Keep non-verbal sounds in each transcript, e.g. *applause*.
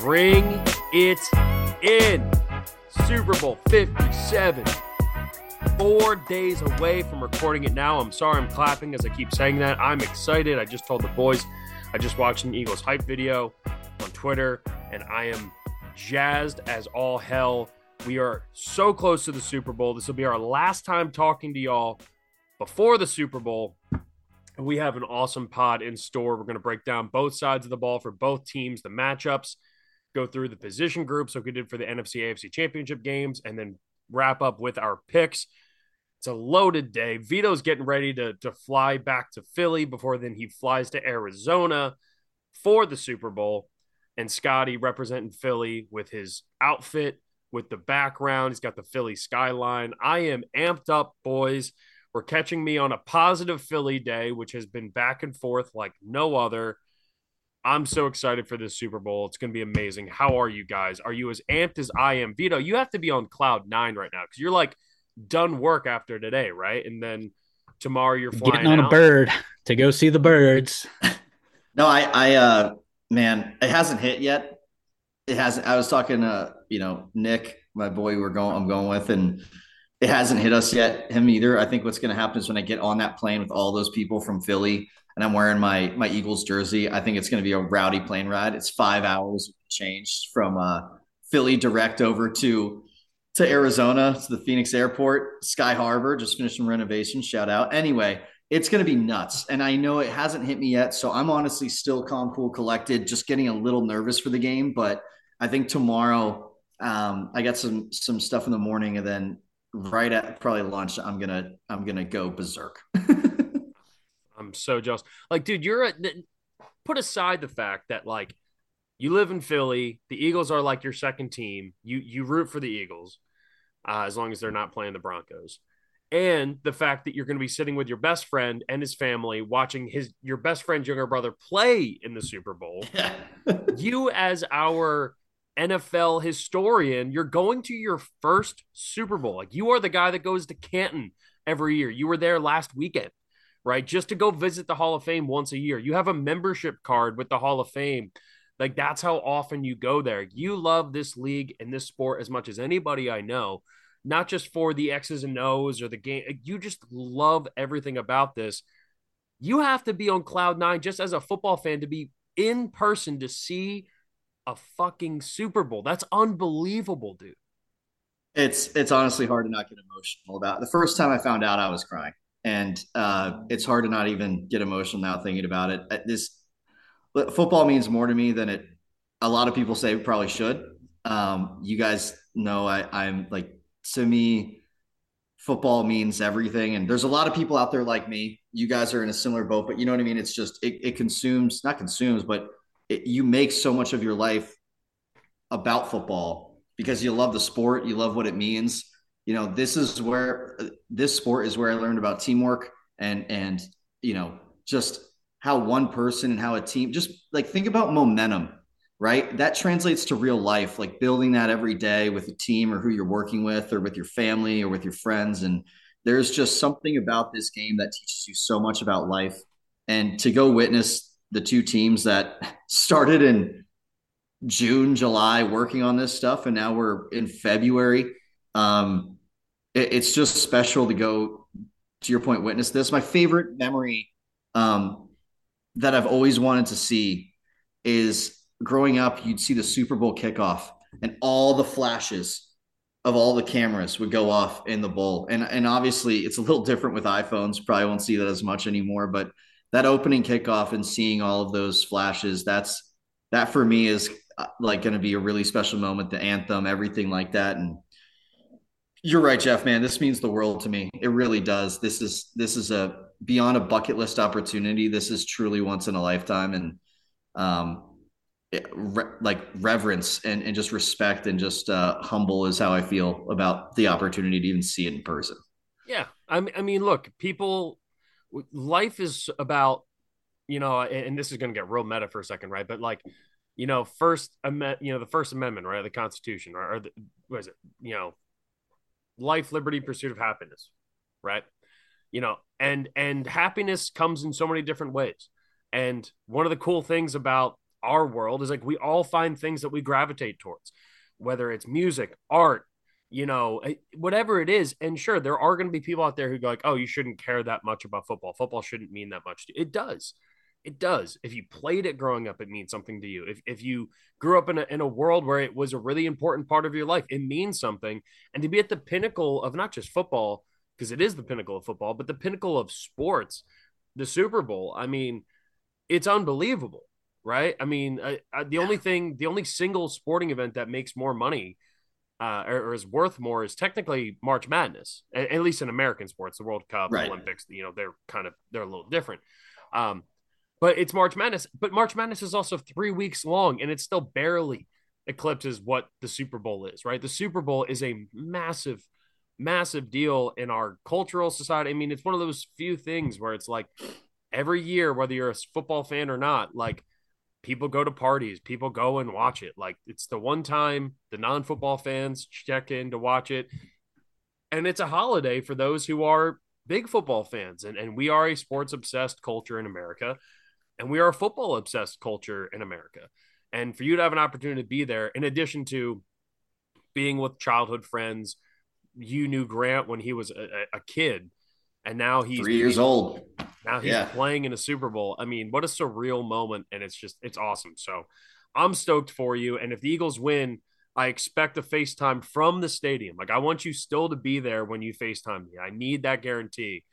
Bring it in. Super Bowl 57. Four days away from recording it now. I'm sorry I'm clapping as I keep saying that. I'm excited. I just told the boys I just watched an Eagles hype video on Twitter, and I am jazzed as all hell. We are so close to the Super Bowl. This will be our last time talking to y'all before the Super Bowl. We have an awesome pod in store. We're going to break down both sides of the ball for both teams, the matchups, go through the position groups like we did for the NFC AFC championship games, and then wrap up with our picks. It's a loaded day. Vito's getting ready to, to fly back to Philly before then he flies to Arizona for the Super Bowl. And Scotty representing Philly with his outfit, with the background. He's got the Philly skyline. I am amped up, boys. We're catching me on a positive Philly day, which has been back and forth like no other. I'm so excited for this Super Bowl. It's going to be amazing. How are you guys? Are you as amped as I am? Vito, you have to be on cloud nine right now because you're like done work after today, right? And then tomorrow you're flying getting on out. a bird to go see the birds. No, I, I, uh, man, it hasn't hit yet. It hasn't. I was talking to, you know, Nick, my boy, we're going, I'm going with, and it hasn't hit us yet, him either. I think what's going to happen is when I get on that plane with all those people from Philly and I'm wearing my, my Eagles jersey, I think it's going to be a rowdy plane ride. It's five hours changed from, uh, Philly direct over to, to Arizona to the Phoenix airport, Sky Harbor, just finished some renovation. Shout out. Anyway, it's going to be nuts. And I know it hasn't hit me yet. So I'm honestly still calm, cool, collected, just getting a little nervous for the game. But I think tomorrow, um, I got some, some stuff in the morning and then right at probably lunch, I'm going to, I'm going to go berserk. *laughs* I'm so jealous. Like, dude, you're a, put aside the fact that like you live in Philly, the Eagles are like your second team. You you root for the Eagles uh, as long as they're not playing the Broncos. And the fact that you're going to be sitting with your best friend and his family watching his your best friend's younger brother play in the Super Bowl. *laughs* you as our NFL historian, you're going to your first Super Bowl. Like you are the guy that goes to Canton every year. You were there last weekend, right? Just to go visit the Hall of Fame once a year. You have a membership card with the Hall of Fame. Like that's how often you go there. You love this league and this sport as much as anybody I know, not just for the X's and O's or the game. You just love everything about this. You have to be on cloud nine just as a football fan to be in person to see a fucking Super Bowl. That's unbelievable, dude. It's it's honestly hard to not get emotional about. The first time I found out, I was crying, and uh, it's hard to not even get emotional now thinking about it. Uh, This football means more to me than it. A lot of people say probably should. Um, you guys know I, I'm like to me, football means everything, and there's a lot of people out there like me. You guys are in a similar boat, but you know what I mean. It's just it, it consumes, not consumes, but it, you make so much of your life about football because you love the sport, you love what it means. You know, this is where this sport is where I learned about teamwork and and you know just how one person and how a team just like think about momentum, right? That translates to real life, like building that every day with a team or who you're working with or with your family or with your friends. And there's just something about this game that teaches you so much about life. And to go witness the two teams that *laughs* started in June, July working on this stuff, and now we're in February. Um, it, it's just special to go to your point, witness this. My favorite memory um, that I've always wanted to see is growing up, you'd see the Super Bowl kickoff and all the flashes of all the cameras would go off in the bowl. And and obviously it's a little different with iPhones. Probably won't see that as much anymore, but that opening kickoff and seeing all of those flashes, that's that for me is uh, like going to be a really special moment, the anthem, everything like that. And you're right, Jeff, man, this means the world to me. It really does. This is, this is a beyond a bucket list opportunity. This is truly once in a lifetime. And, um, re, like reverence and, and just respect and just uh, humble is how I feel about the opportunity to even see it in person. Yeah. I mean, I mean, look, people, life is about, you know, and this is going to get real meta for a second, right? But like, you know, first you know, the First Amendment, right, the Constitution, or, or the, what is it, you know, life, liberty, pursuit of happiness, right? You know, and and happiness comes in so many different ways. And one of the cool things about our world is like we all find things that we gravitate towards, whether it's music, art, you know, eh, whatever it is. And sure, there are going to be people out there who go like, "Oh, you shouldn't care that much about football. Football shouldn't mean that much." It does. It does. If you played it growing up, it means something to you. If, if you grew up in a, in a world where it was a really important part of your life, it means something. And to be at the pinnacle of not just football, because it is the pinnacle of football, but the pinnacle of sports, the Super Bowl, I mean, it's unbelievable, right? I mean, I, I, the only thing, the only single sporting event that makes more money uh, or, or, is worth more is technically March Madness, at, at, least in American sports, the World Cup, right. Olympics, you know, they're kind of, they're a little different. Um, but it's March Madness. But March Madness is also three weeks long, and it still barely eclipses what the Super Bowl is, right? The Super Bowl is a massive, massive deal in our cultural society. I mean, it's one of those few things where it's like every year, whether you're a football fan or not, like people go to parties, people go and watch it. Like it's the one time the non football fans check in to watch it. And it's a holiday for those who are big football fans. And, and we are a sports obsessed culture in America and we are a football obsessed culture in America. And for you to have an opportunity to be there, in addition to being with childhood friends, you knew Grant when he was a, a kid, and now he's three years old. Now he's yeah. playing in a Super Bowl. I mean, what a surreal moment, and it's just it's awesome. So I'm stoked for you. And if the Eagles win, I expect a FaceTime from the stadium. Like I want you still to be there when you FaceTime me. I need that guarantee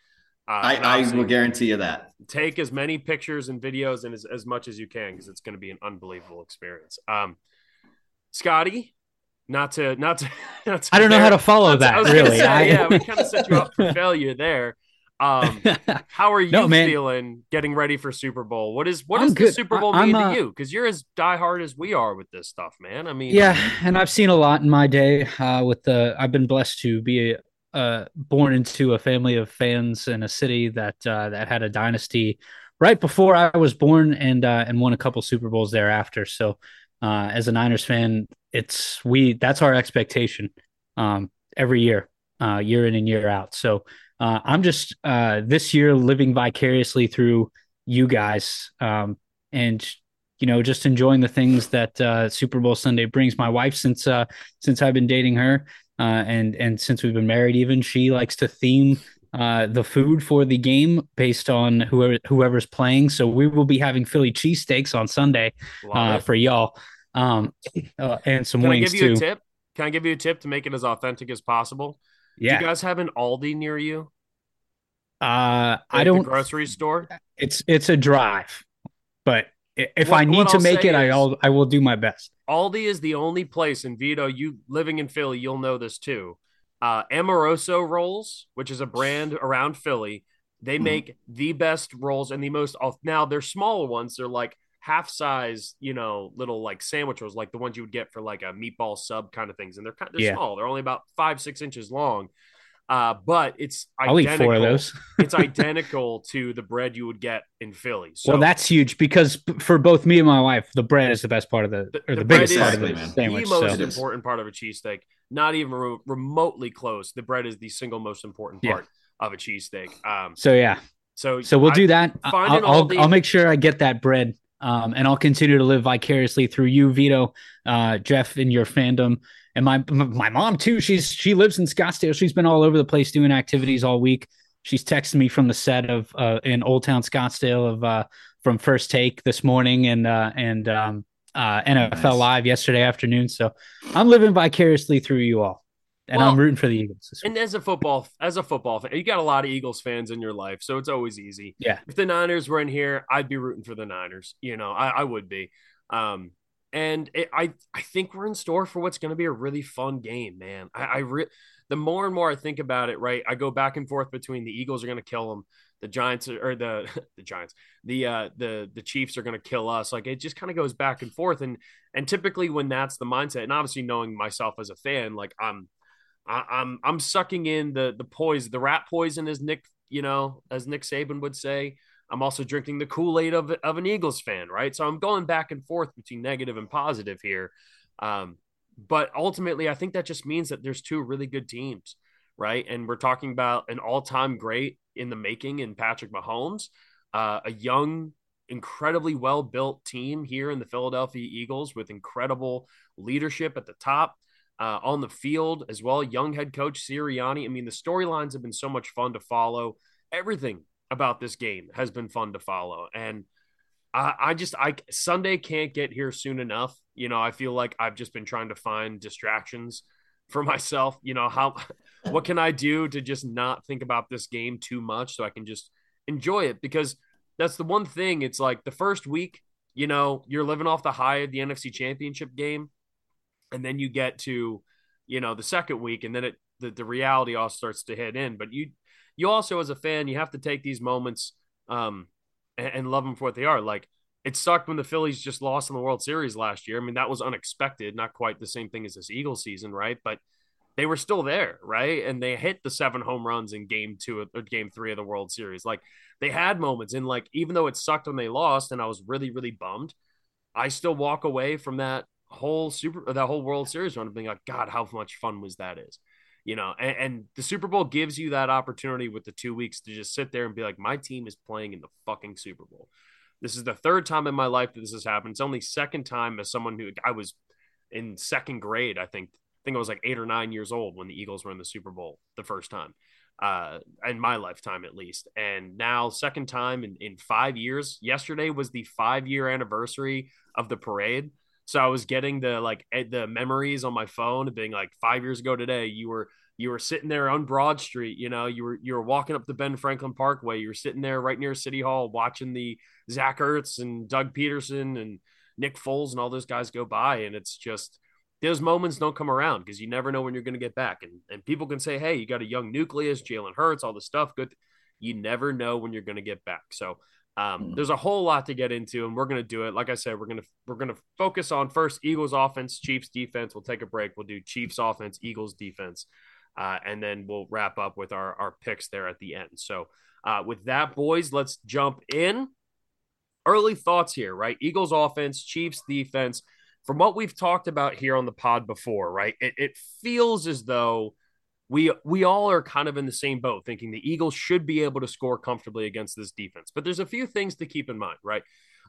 uh, I, I will guarantee you that. Take as many pictures and videos and as, as much as you can because it's going to be an unbelievable experience. Um, Scotty, not to not to, *laughs* not to I don't know how to follow that to, really. Say, yeah, we kind of set you up *laughs* for failure there. Um, *laughs* how are you no, feeling getting ready for Super Bowl? What is what I'm does good. the Super Bowl mean uh, to you? Because you're as diehard as we are with this stuff, man. I mean, yeah, and I've seen a lot in my day. Uh, with the I've been blessed to be uh, born into a family of fans in a city that uh, that had a dynasty right before I was born and uh, and won a couple Super Bowls thereafter. So uh, as a Niners fan, it's we that's our expectation um, every year, uh, year in and year out. So uh, I'm just uh, this year living vicariously through you guys um, and you know just enjoying the things that uh, Super Bowl Sunday brings. My wife since uh, since I've been dating her uh, and and since we've been married, even she likes to theme uh, the food for the game based on whoever whoever's playing. So we will be having Philly cheesesteaks on Sunday uh, for y'all, um, and some Can wings I give you too. A tip? Can I give you a tip to make it as authentic as possible? Yeah. Do you guys have an Aldi near you? Uh, like I don't. grocery store. It's it's a drive, but if what, I need to make it, I'll I will do my best. Aldi is the only place, and Vito, you living in Philly, you'll know this too. Uh, Amoroso rolls, which is a brand around Philly, they mm-hmm. make the best rolls and the most. Now they're smaller ones. They're like half size, you know, little like sandwich rolls, like the ones you would get for like a meatball sub kind of things. And they're kind, they're yeah. small. They're only about five six inches long. Uh, but it's I'll eat four of those. *laughs* it's *laughs* identical to the bread you would get in Philly. So, well, that's huge because for both me and my wife, the bread is the best part of the, the or the, the biggest part of the sandwich. The most so. important part of a cheesesteak. Not even re- remotely close. The bread is the single most important part yeah. of a cheesesteak. Um, so yeah. So so we'll I, do that. I'll, I'll, the- I'll make sure I get that bread um, and I'll continue to live vicariously through you, Vito, uh, Jeff, and your fandom and my my mom too. She's she lives in Scottsdale. She's been all over the place doing activities all week. She's texting me from the set of uh, in Old Town Scottsdale of uh, from First Take this morning and uh, and um, uh, NFL nice. Live yesterday afternoon. So I'm living vicariously through you all, and well, I'm rooting for the Eagles. And as a football as a football fan, you got a lot of Eagles fans in your life, so it's always easy. Yeah. If the Niners were in here, I'd be rooting for the Niners. You know, I, I would be. Um, and it, I I think we're in store for what's going to be a really fun game, man. I, I re- the more and more I think about it, right, I go back and forth between the Eagles are going to kill them, the Giants or the *laughs* the Giants, the uh the the Chiefs are going to kill us. Like it just kind of goes back and forth, and and typically when that's the mindset, and obviously knowing myself as a fan, like I'm I, I'm I'm sucking in the the poison, the rat poison, as Nick you know as Nick Saban would say. I'm also drinking the Kool Aid of, of an Eagles fan, right? So I'm going back and forth between negative and positive here. Um, but ultimately, I think that just means that there's two really good teams, right? And we're talking about an all time great in the making in Patrick Mahomes, uh, a young, incredibly well built team here in the Philadelphia Eagles with incredible leadership at the top. Uh, on the field as well, young head coach Sirianni. I mean, the storylines have been so much fun to follow. Everything about this game has been fun to follow, and I, I just I Sunday can't get here soon enough. You know, I feel like I've just been trying to find distractions for *laughs* myself. You know, how what can I do to just not think about this game too much so I can just enjoy it? Because that's the one thing. It's like the first week, you know, you're living off the high of the NFC championship game. And then you get to, you know, the second week, and then it the, the reality all starts to hit in. But you you also as a fan, you have to take these moments um and, and love them for what they are. Like it sucked when the Phillies just lost in the World Series last year. I mean, that was unexpected, not quite the same thing as this Eagles season, right? But they were still there, right? And they hit the seven home runs in game two or game three of the World Series. Like they had moments, and like even though it sucked when they lost, and I was really, really bummed, I still walk away from that whole super that whole World Series run being like, God, how much fun was that is you know, and, and, the Super Bowl gives you that opportunity with the two weeks to just sit there and be like, my team is playing in the fucking Super Bowl. This is the third time in my life that this has happened. It's only second time as someone who I was in second grade. I think I think I was like eight or nine years old when the Eagles were in the Super Bowl the first time, uh, in my lifetime at least. And now second time in, in five years. Yesterday was the five year anniversary of the parade. So I was getting the like eh, the memories on my phone being like five years ago today, you were you were sitting there on Broad Street, you know, you were you were walking up the Ben Franklin Parkway, you were sitting there right near City Hall watching the Zach Ertz and Doug Pederson and Nick Foles and all those guys go by. And it's just those moments don't come around because you never know when you're going to get back. And and people can say, hey, you got a young nucleus, Jalen Hurts, all this stuff, good. You never know when you're going to get back. So um, hmm. there's a whole lot to get into, and we're going to do it. Like I said, we're going to we're going to focus on first Eagles offense, Chiefs defense. We'll take a break. We'll do Chiefs offense, Eagles defense, uh, and then we'll wrap up with our our picks there at the end. So uh, with that, boys, let's jump in. Early thoughts here, right? Eagles offense, Chiefs defense. From what we've talked about here on the pod before, right? It, it feels as though we we all are kind of in the same boat thinking the eagles should be able to score comfortably against this defense. But there's a few things to keep in mind right?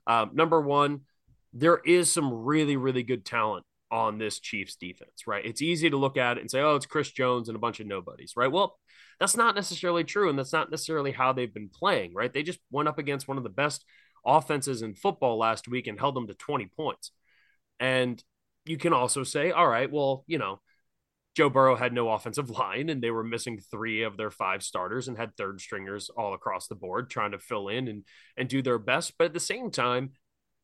Um, number one there is some really really good talent on this chiefs defense right? It's easy to look at it and say oh it's chris jones and a bunch of nobodies right? Well that's not necessarily true and that's not necessarily how they've been playing right? They just went up against one of the best offenses in football last week and held them to 20 points. And you can also say all right well you know Joe Burrow had no offensive line and they were missing three of their five starters and had third stringers all across the board trying to fill in and and do their best. But at the same time,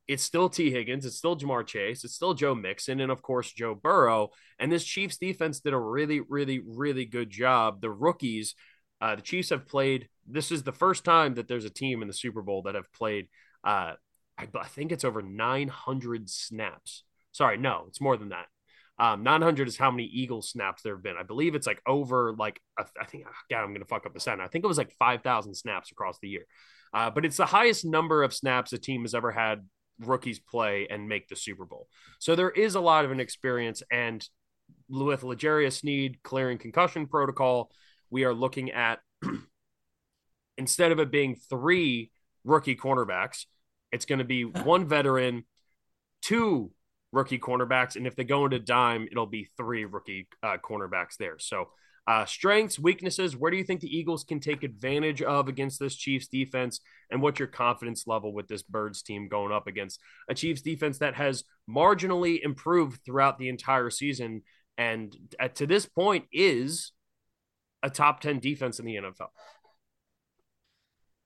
it's still Tee Higgins, it's still Ja'Marr Chase, it's still Joe Mixon, and of course Joe Burrow. And this Chiefs defense did a really, really, really good job. The rookies, uh, the Chiefs have played. This is the first time that there's a team in the Super Bowl that have played. Uh, I, I think it's over 900 snaps. Sorry, no, it's more than that. Um, 900 is how many Eagle snaps there have been. I believe it's like over like I think ah, God, I'm gonna fuck up the center. I think it was like 5,000 snaps across the year, uh, but it's the highest number of snaps a team has ever had rookies play and make the Super Bowl. So there is a lot of an experience, and with L'Jarius Sneed clearing concussion protocol, we are looking at *clears throat* instead of it being three rookie cornerbacks, it's going to be *laughs* one veteran, two rookie cornerbacks. And if they go into dime, it'll be three rookie uh, cornerbacks there. So, uh, strengths, weaknesses, where do you think the Eagles can take advantage of against this Chiefs defense? And what's your confidence level with this Birds team going up against a Chiefs defense that has marginally improved throughout the entire season and to this point is a top 10 defense in the NFL?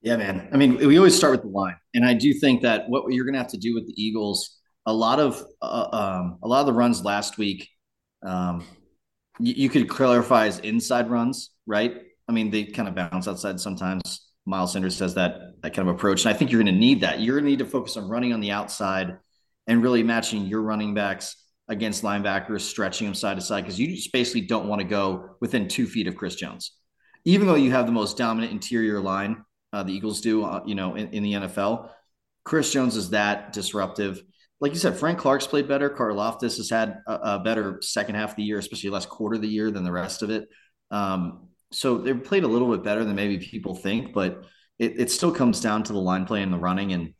Yeah, man. I mean, we always start with the line. And I do think that what you're going to have to do with the Eagles a lot of uh, um, a lot of the runs last week, um, you, you could clarify as inside runs, right? I mean, they kind of bounce outside sometimes. Miles Sanders says that that kind of approach, and I think you're going to need that. You're going to need to focus on running on the outside and really matching your running backs against linebackers, stretching them side to side because you just basically don't want to go within two feet of Chris Jones, even though you have the most dominant interior line uh, the Eagles do, uh, you know, in, in, the NFL. Chris Jones is that disruptive. Like you said, Frank Clark's played better. Karlaftis has had a, a, better second half of the year, especially last quarter of the year than the rest of it. Um, so they played a little bit better than maybe people think, but it, it still comes down to the line play and the running. And,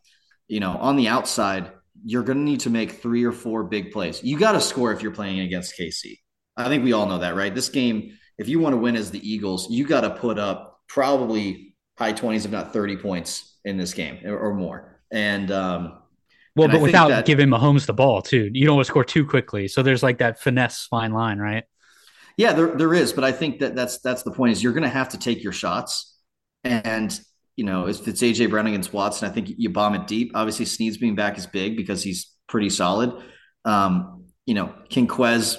you know, on the outside, you're going to need to make three or four big plays. You got to score if you're playing against KC. I think we all know that, right? This game, if you want to win as the Eagles, you got to put up probably high 20s, if not 30 points in this game or, or more. And, um, well, and but without that, giving Mahomes the ball, too. You don't want to score too quickly. So there's like that finesse fine line, right? Yeah, there, there is. But I think that that's that's the point is you're going to have to take your shots. And you know, if it's AJ Brown against Watson, I think you bomb it deep. Obviously, Sneed's being back is big because he's pretty solid. Um, you know, can Quez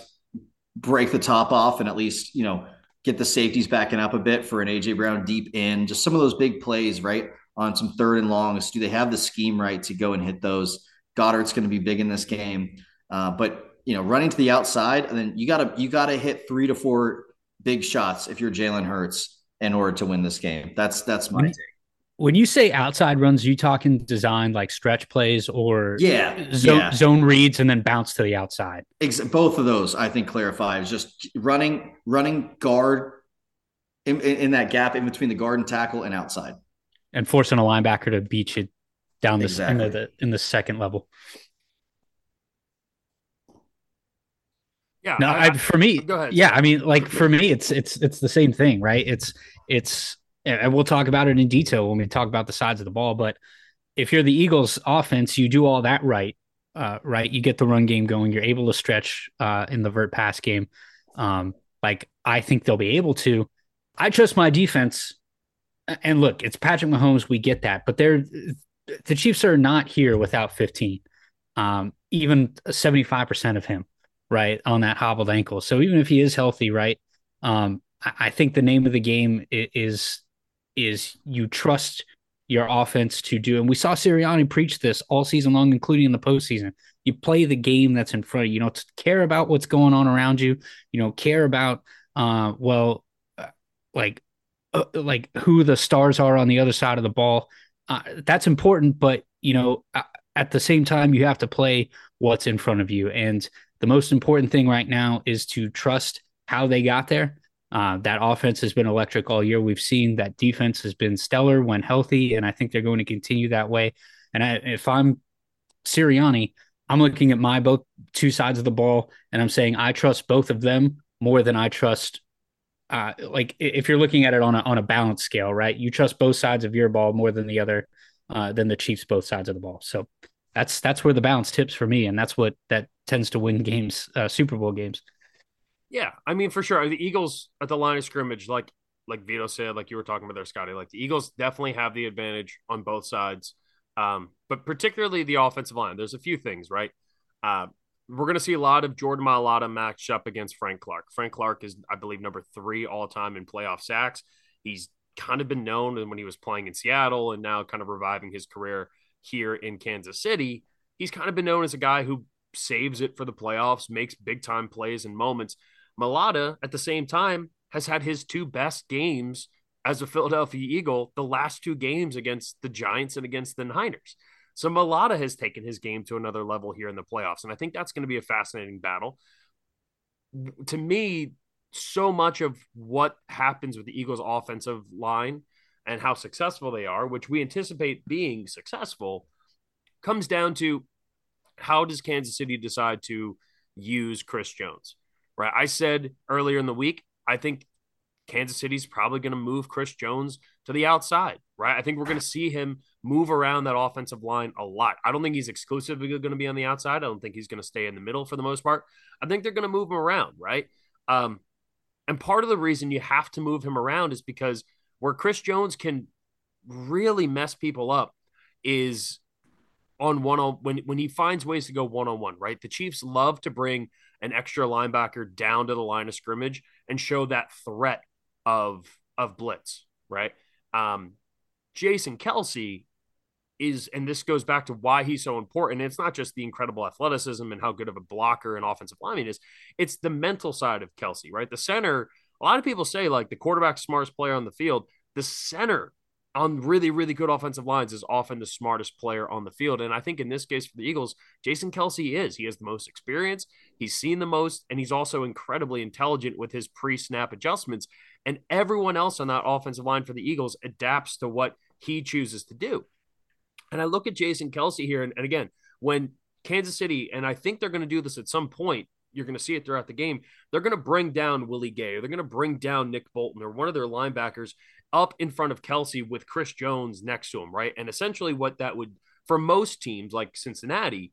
break the top off and at least, you know, get the safeties backing up a bit for an AJ Brown deep in, just some of those big plays, right? On some third and longs. Do they have the scheme right to go and hit those? Goedert's going to be big in this game. Uh, but you know, running to the outside, and then you gotta you gotta hit three to four big shots if you're Jalen Hurts in order to win this game. That's that's my take when you say outside runs, you talking design like stretch plays or yeah zone, yeah. zone reads and then bounce to the outside. both of those, I think, clarify is just running running guard in, in, in, that gap in between the guard and tackle and outside, and forcing a linebacker to beat you down this exactly. in the in the second level. Yeah. No, I, I, for me, go ahead. Yeah, I mean, like for me, it's it's it's the same thing, right? It's it's and we'll talk about it in detail when we talk about the sides of the ball. But if you're the Eagles offense, you do all that right, uh, right? You get the run game going. You're able to stretch uh, in the vert pass game. Um, like I think they'll be able to. I trust my defense. And look, it's Patrick Mahomes. We get that, but they're the Chiefs are not here without 15. Um, even 75% of him, right, on that hobbled ankle. So even if he is healthy, right, um, I, I think the name of the game is is you trust your offense to do. And we saw Sirianni preach this all season long, including in the postseason. You play the game that's in front of you. You know, care about what's going on around you. You know, care about uh, well, uh, like uh, like who the stars are on the other side of the ball. Uh, that's important, but you know, at the same time, you have to play what's in front of you. And the most important thing right now is to trust how they got there uh, that offense has been electric all year. We've seen that defense has been stellar when healthy, and I think they're going to continue that way. And I, if I'm Sirianni, I'm looking at my both two sides of the ball, and I'm saying I trust both of them more than I trust. Uh, like if you're looking at it on a on a balance scale, right? You trust both sides of your ball more than the other, uh, than the Chiefs both sides of the ball. So that's that's where the balance tips for me, and that's what that tends to win games, uh, Super Bowl games. Yeah, I mean for sure. The Eagles at the line of scrimmage, like like Vito said, like you were talking about there, Scotty. Like the Eagles definitely have the advantage on both sides, um, but particularly the offensive line. There's a few things, right? Uh, we're going to see a lot of Jordan Mailata matched up against Frank Clark. Frank Clark is, I believe, number three all time in playoff sacks. He's kind of been known when he was playing in Seattle and now kind of reviving his career here in Kansas City. He's kind of been known as a guy who saves it for the playoffs, makes big time plays and moments. Mailata, at the same time, has had his two best games as a Philadelphia Eagle the last two games against the Giants and against the Niners. So Mailata has taken his game to another level here in the playoffs. And I think that's going to be a fascinating battle. To me, so much of what happens with the Eagles' offensive line and how successful they are, which we anticipate being successful, comes down to how does Kansas City decide to use Chris Jones? right? I said earlier in the week, I think Kansas City's probably going to move Chris Jones to the outside, right? I think we're going to see him move around that offensive line a lot. I don't think he's exclusively going to be on the outside. I don't think he's going to stay in the middle for the most part. I think they're going to move him around, right? Um, and part of the reason you have to move him around is because where Chris Jones can really mess people up is on one on when when he finds ways to go one on one, right? The Chiefs love to bring an extra linebacker down to the line of scrimmage and show that threat of of blitz, right? Um, Jason Kelce is, and this goes back to why he's so important. It's not just the incredible athleticism and how good of a blocker and offensive lineman is. It's the mental side of Kelce, right? The center. A lot of people say like the quarterback smartest player on the field. The center on really, really good offensive lines is often the smartest player on the field. And I think in this case for the Eagles, Jason Kelce is. He has the most experience, he's seen the most, and he's also incredibly intelligent with his pre snap adjustments. And everyone else on that offensive line for the Eagles adapts to what he chooses to do. And I look at Jason Kelce here, and, and again, when Kansas City, and I think they're going to do this at some point, you're going to see it throughout the game. They're going to bring down Willie Gay, or they're going to bring down Nick Bolton, or one of their linebackers up in front of Kelce with Chris Jones next to him, right? And essentially, what that would, for most teams like Cincinnati,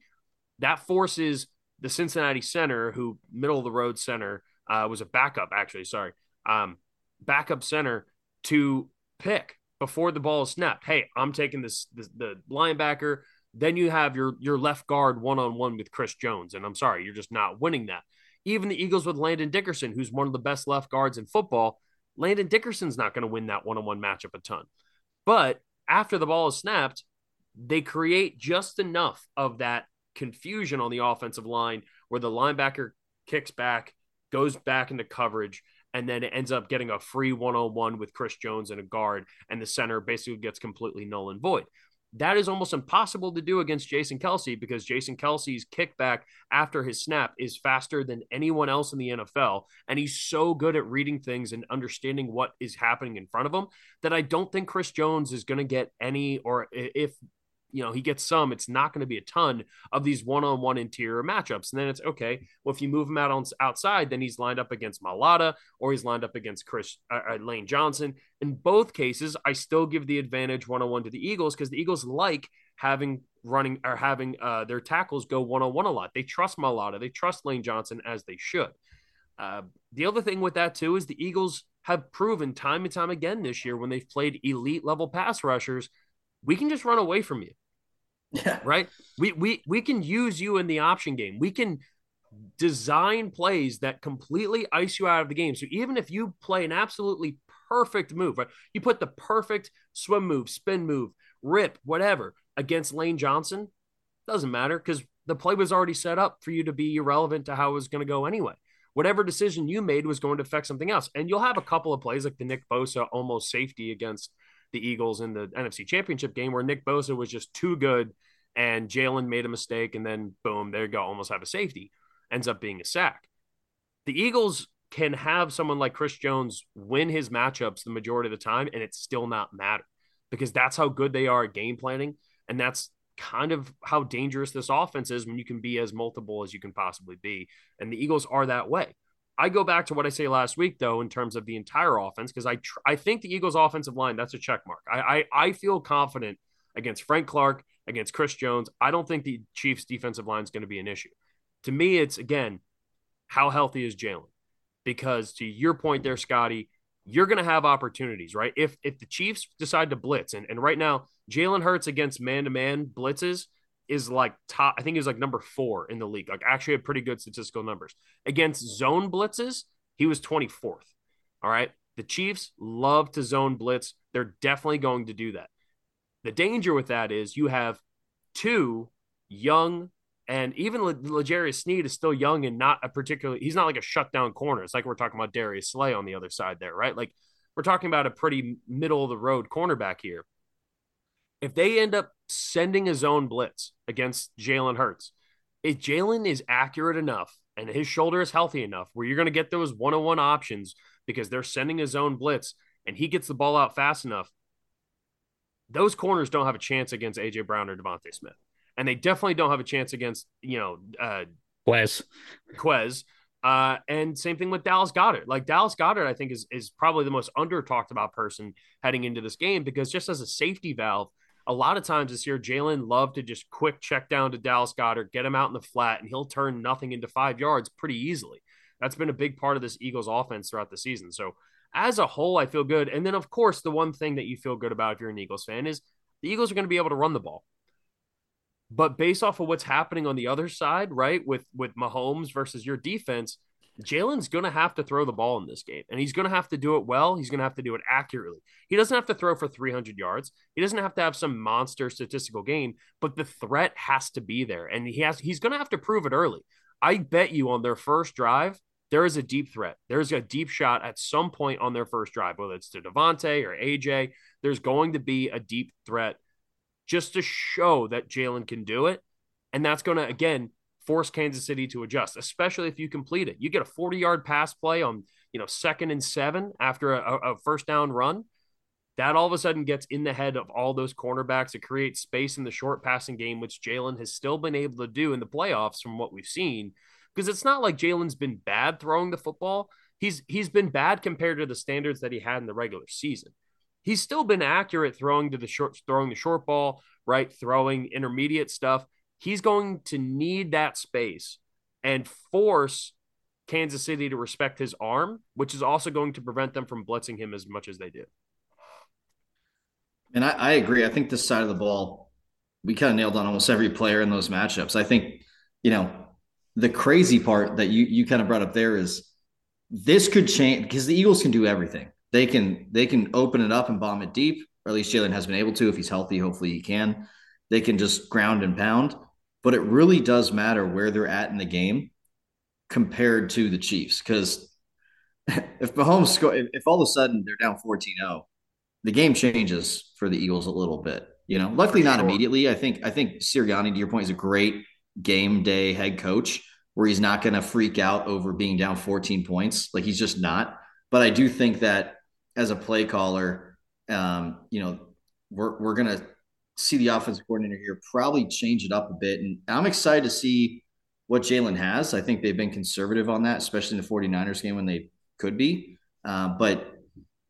that forces the Cincinnati center, who middle of the road center, uh, was a backup, actually, sorry, um, backup center to pick before the ball is snapped. Hey, I'm taking this, this the linebacker. Then you have your your left guard one on one with Chris Jones, and I'm sorry, you're just not winning that. Even the Eagles with Landon Dickerson, who's one of the best left guards in football, Landon Dickerson's not going to win that one on one matchup a ton. But after the ball is snapped, they create just enough of that confusion on the offensive line where the linebacker kicks back, goes back into coverage, and then it ends up getting a free one on one with Chris Jones and a guard, and the center basically gets completely null and void. That is almost impossible to do against Jason Kelce because Jason Kelce's kickback after his snap is faster than anyone else in the NFL. And he's so good at reading things and understanding what is happening in front of him that I don't think Chris Jones is going to get any, or if you know, he gets some, it's not going to be a ton of these one-on-one interior matchups. And then it's okay. Well, if you move him out on outside, then he's lined up against Mailata or he's lined up against Chris uh, uh, Lane Johnson. In both cases, I still give the advantage one-on-one to the Eagles because the Eagles like having running or having uh, their tackles go one-on-one a lot. They trust Mailata, they trust Lane Johnson as they should. Uh, the other thing with that too is the Eagles have proven time and time again this year when they've played elite level pass rushers we can just run away from you. Yeah. Right? We we we can use you in the option game. We can design plays that completely ice you out of the game. So even if you play an absolutely perfect move, right? You put the perfect swim move, spin move, rip, whatever against Lane Johnson, doesn't matter because the play was already set up for you to be irrelevant to how it was going to go anyway. Whatever decision you made was going to affect something else. And you'll have a couple of plays like the Nick Bosa almost safety against the Eagles in the NFC Championship game where Nick Bosa was just too good and Jalen made a mistake and then boom, there you go, almost have a safety. Ends up being a sack. The Eagles can have someone like Chris Jones win his matchups the majority of the time and it still not matter because that's how good they are at game planning. And that's kind of how dangerous this offense is when you can be as multiple as you can possibly be. And the Eagles are that way. I go back to what I say last week, though, in terms of the entire offense, because I tr- I think the Eagles' offensive line that's a check mark. I, I I feel confident against Frank Clark, against Chris Jones. I don't think the Chiefs' defensive line is going to be an issue. To me, it's again, how healthy is Jalen? Because to your point there, Scotty, you're going to have opportunities, right? If if the Chiefs decide to blitz, and, and right now Jalen Hurts against man to man blitzes is like top. I think he was like number four in the league. Like actually had pretty good statistical numbers against zone blitzes. He was 24th. All right. The Chiefs love to zone blitz. They're definitely going to do that. The danger with that is you have two young and even L'Jarius Sneed is still young and not a particularly he's not like a shutdown corner. It's like we're talking about Darius Slay on the other side there, right? Like we're talking about a pretty middle of the road cornerback here if they end up sending a zone blitz against Jalen Hurts, if Jalen is accurate enough and his shoulder is healthy enough where you're going to get those one on one options because they're sending a zone blitz and he gets the ball out fast enough, those corners don't have a chance against AJ Brown or DeVonta Smith. And they definitely don't have a chance against, you know, uh, Quez. Quez. Uh, and same thing with Dallas Goedert. Like Dallas Goedert, I think is is probably the most under talked about person heading into this game because just as a safety valve, a lot of times this year, Jalen loved to just quick check down to Dallas Goedert, get him out in the flat, and he'll turn nothing into five yards pretty easily. That's been a big part of this Eagles offense throughout the season. So as a whole, I feel good. And then, of course, the one thing that you feel good about if you're an Eagles fan is the Eagles are going to be able to run the ball. But based off of what's happening on the other side, right, with with Mahomes versus your defense, Jalen's going to have to throw the ball in this game, and he's going to have to do it well. He's going to have to do it accurately. He doesn't have to throw for 300 yards. He doesn't have to have some monster statistical game, but the threat has to be there, and he has. He's going to have to prove it early. I bet you on their first drive, there is a deep threat. There's a deep shot at some point on their first drive, whether it's to DeVonta or AJ. there's going to be a deep threat just to show that Jalen can do it. And that's going to, again, force Kansas City to adjust, especially if you complete it. You get a 40 yard pass play on, you know, second and seven after a, a first down run. That all of a sudden gets in the head of all those cornerbacks. It creates space in the short passing game, which Jalen has still been able to do in the playoffs from what we've seen. Because it's not like Jalen's been bad throwing the football. He's he's been bad compared to the standards that he had in the regular season. He's still been accurate throwing to the short throwing the short ball, right? Throwing intermediate stuff he's going to need that space and force Kansas City to respect his arm, which is also going to prevent them from blitzing him as much as they do. And I, I agree. I think this side of the ball, we kind of nailed on almost every player in those matchups. I think, you know, the crazy part that you you kind of brought up there is this could change because the Eagles can do everything. They can they can open it up and bomb it deep, or at least Jalen has been able to if he's healthy. Hopefully he can. They can just ground and pound but it really does matter where they're at in the game compared to the Chiefs. Because *laughs* if Mahomes score, if all of a sudden they're down 14 0, the game changes for the Eagles a little bit. You know, luckily not immediately. I think I think Sirianni, to your point, is a great game day head coach where he's not going to freak out over being down 14 points. Like he's just not. But I do think that as a play caller, um, you know, we're we're gonna see the offensive coordinator here probably change it up a bit. And I'm excited to see what Jalen has. I think they've been conservative on that, especially in the 49ers game when they could be. Uh, but,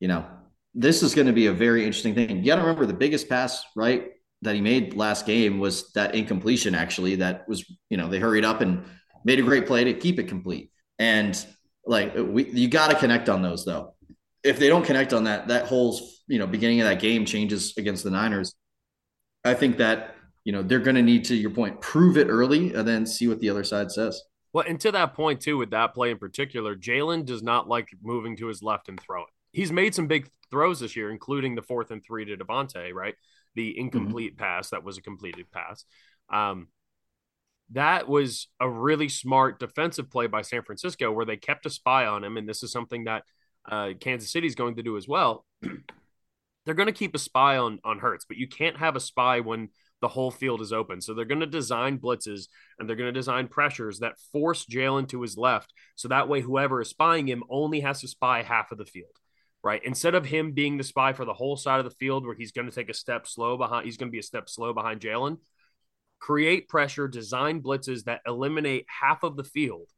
you know, this is going to be a very interesting thing. You got to remember the biggest pass, right, that he made last game was that incompletion, actually, that was, you know, they hurried up and made a great play to keep it complete. And like, we, you got to connect on those, though. If they don't connect on that, that whole, you know, beginning of that game changes against the Niners I think that you know they're going to need to your point prove it early and then see what the other side says. Well, and to that point too, with that play in particular, Jalen does not like moving to his left and throwing. He's made some big throws this year, including the fourth and three to DeVonta, right? The incomplete mm-hmm. pass that was a completed pass. Um, that was a really smart defensive play by San Francisco where they kept a spy on him. And this is something that uh, Kansas City is going to do as well. They're going to keep a spy on on Hurts, but you can't have a spy when the whole field is open. So they're going to design blitzes and they're going to design pressures that force Jalen to his left. So that way, whoever is spying him only has to spy half of the field, right? Instead of him being the spy for the whole side of the field where he's going to take a step slow behind, he's going to be a step slow behind Jalen. Create pressure, design blitzes that eliminate half of the field.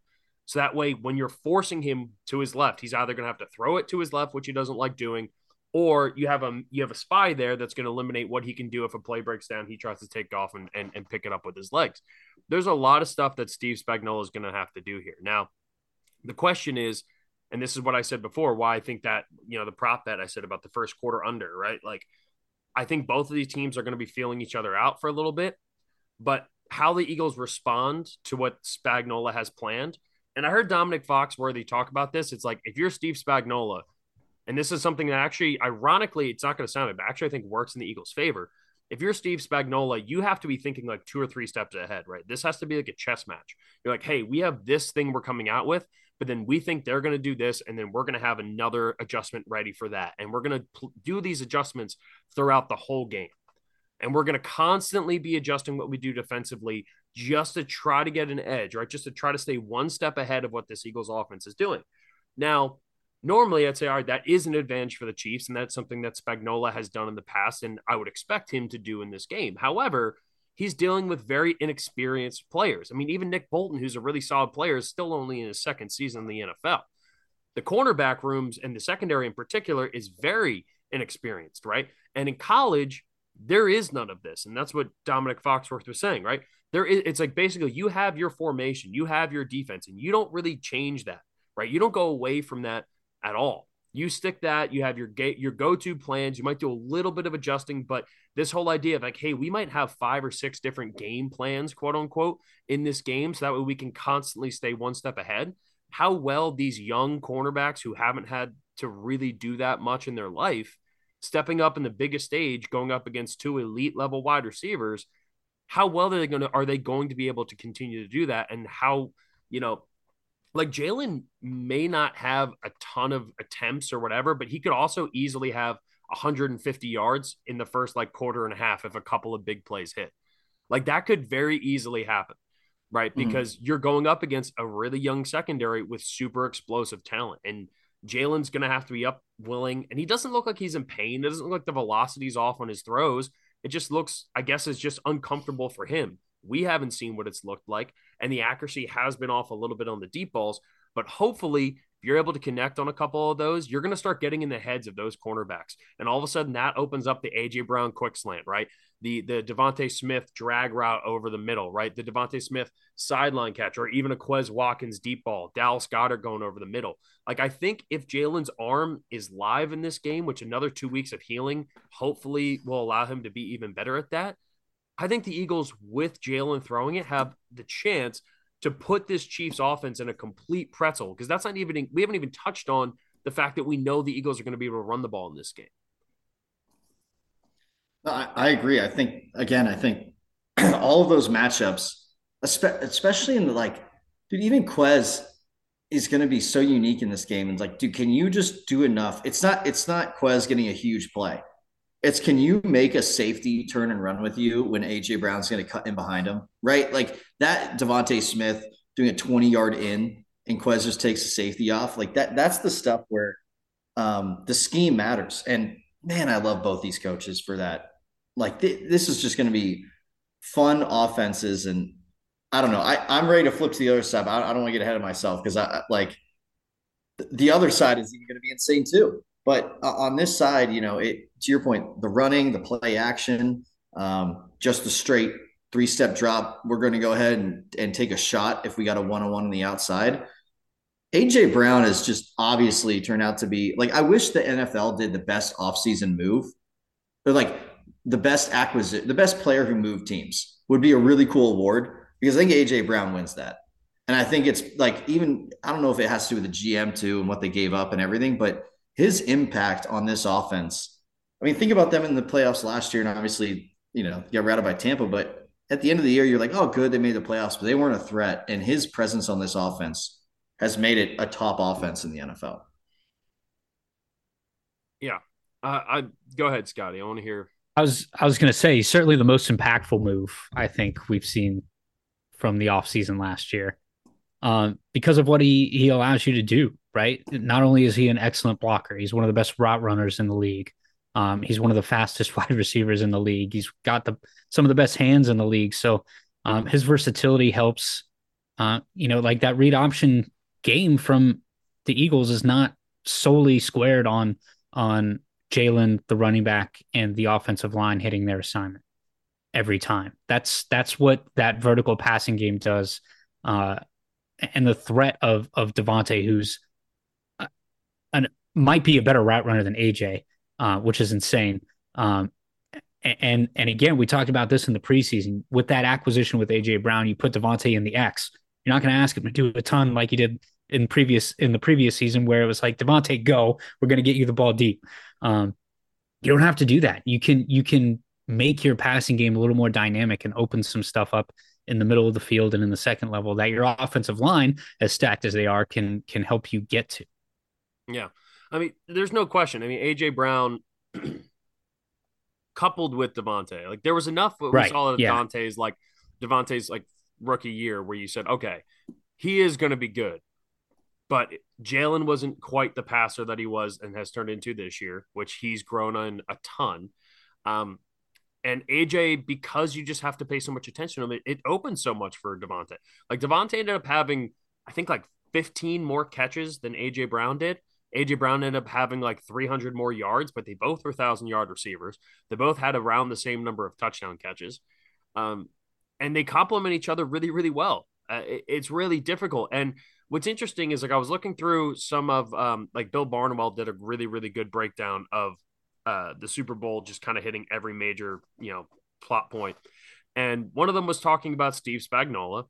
So that way, when you're forcing him to his left, he's either going to have to throw it to his left, which he doesn't like doing, or you have a you have a spy there that's going to eliminate what he can do if a play breaks down. He tries to take off and, and, and pick it up with his legs. There's a lot of stuff that Steve Spagnuolo is going to have to do here. Now, the question is, and this is what I said before, why I think that you know the prop bet I said about the first quarter under, right? Like, I think both of these teams are going to be feeling each other out for a little bit, but how the Eagles respond to what Spagnuolo has planned. And I heard Domonique Foxworth talk about this. It's like if you're Steve Spagnuolo and this is something that actually, ironically, it's not going to sound it, but actually I think works in the Eagles' favor. If you're Steve Spagnuolo, you have to be thinking like two or three steps ahead, right? This has to be like a chess match. You're like, hey, we have this thing we're coming out with, but then we think they're going to do this, and then we're going to have another adjustment ready for that. And we're going to pl- do these adjustments throughout the whole game. And we're going to constantly be adjusting what we do defensively just to try to get an edge, right? Just to try to stay one step ahead of what this Eagles offense is doing. Now, normally I'd say, all right, that is an advantage for the Chiefs, and that's something that Spagnuolo has done in the past, and I would expect him to do in this game. However, he's dealing with very inexperienced players. I mean, even Nick Bolton, who's a really solid player, is still only in his second season in the NFL. The cornerback rooms and the secondary in particular is very inexperienced, right? And in college, there is none of this. And that's what Domonique Foxworth was saying, right? There is it's like basically you have your formation, you have your defense, and you don't really change that, right? You don't go away from that at all. You stick that, you have your gate, your go-to plans. You might do a little bit of adjusting, but this whole idea of like, hey, we might have five or six different game plans, quote unquote, in this game, so that way we can constantly stay one step ahead. How well these young cornerbacks who haven't had to really do that much in their life, stepping up in the biggest stage, going up against two elite level wide receivers, how well are they going to are they going to be able to continue to do that, and how you know like Jalen may not have a ton of attempts or whatever, but he could also easily have 150 yards in the first like quarter and a half if a couple of big plays hit. Like that could very easily happen, right? Mhm. Because you're going up against a really young secondary with super explosive talent. And Jalen's going to have to be up willing. And he doesn't look like he's in pain. It doesn't look like the velocity's off on his throws. It just looks, I guess, it's just uncomfortable for him. We haven't seen what it's looked like. And the accuracy has been off a little bit on the deep balls. But hopefully, if you're able to connect on a couple of those, you're going to start getting in the heads of those cornerbacks. And all of a sudden, that opens up the AJ Brown quick slant, right? The the DeVonta Smith drag route over the middle, right? The DeVonta Smith sideline catch, or even a Quez Watkins deep ball, Dallas Goedert going over the middle. Like I think if Jalen's arm is live in this game, which another two weeks of healing hopefully will allow him to be even better at that. I think the Eagles, with Jalen throwing it, have the chance to put this Chiefs offense in a complete pretzel because that's not even we haven't even touched on the fact that we know the Eagles are going to be able to run the ball in this game. I, agree. I think again, I think *clears throat* all of those matchups, especially in the like, dude, even Quez is going to be so unique in this game. And like, dude, can you just do enough? It's not. It's not Quez getting a huge play. It's can you make a safety turn and run with you when AJ Brown's going to cut in behind him, right? Like that DeVonta Smith doing a 20 yard in and Quez just takes a safety off. Like that, that's the stuff where um, the scheme matters. And man, I love both these coaches for that. Like th- this is just going to be fun offenses. And I don't know. I, I'm ready to flip to the other side. I, I don't want to get ahead of myself because I like the other side is even going to be insane too. But uh, on this side, you know, it to your point, the running, the play action, um, just the straight three step drop. We're going to go ahead and, and take a shot if we got a one on one on the outside. AJ Brown has just obviously turned out to be like I wish the NFL did the best offseason move. They're like the best acquisition, the best player who moved teams would be a really cool award because I think AJ Brown wins that. And I think it's like even I don't know if it has to do with the GM too and what they gave up and everything, but his impact on this offense. I mean, think about them in the playoffs last year, and obviously, you know, got routed by Tampa. But at the end of the year, you're like, oh, good, they made the playoffs, but they weren't a threat. And his presence on this offense has made it a top offense in the NFL. Yeah, uh, I go ahead, Scotty. I want to hear. I was I was going to say certainly the most impactful move I think we've seen from the offseason last year, um, because of what he he allows you to do right? Not only is he an excellent blocker, he's one of the best route runners in the league. Um, he's one of the *laughs* fastest *laughs* wide receivers in the league. He's got the some of the best hands in the league. So um, his versatility helps. Uh, you know, like that read option game from the Eagles is not solely squared on on Jalen, the running back, and the offensive line hitting their assignment every time. That's that's what that vertical passing game does. Uh, and the threat of of DeVonta, who's an might be a better route runner than AJ, uh, which is insane. Um, and and again, we talked about this in the preseason with that acquisition with AJ Brown. You put DeVonta in the X. You're not going to ask him to do a ton like you did in previous in the previous season, where it was like DeVonta, go. We're going to get you the ball deep. Um, you don't have to do that. You can you can make your passing game a little more dynamic and open some stuff up in the middle of the field and in the second level that your offensive line, as stacked as they are, can can help you get to. Yeah. I mean, there's no question. I mean, AJ Brown *clears throat* coupled with DeVonta, like there was enough what we right. saw yeah. DeVonta's like DeVonta's like rookie year where you said, okay, he is going to be good. But Jalen wasn't quite the passer that he was and has turned into this year, which he's grown on a ton. Um, and AJ, because you just have to pay so much attention to him, it, it opens so much for DeVonta. Like DeVonta ended up having, I think, like 15 more catches than AJ Brown did. AJ Brown ended up having like 300 more yards, but they both were thousand yard receivers. They both had around the same number of touchdown catches, um, and they complement each other really, really well. Uh, it, it's really difficult. And what's interesting is like I was looking through some of um, like Bill Barnwell did a really, really good breakdown of uh, the Super Bowl, just kind of hitting every major you know plot point. And one of them was talking about Steve Spagnuolo,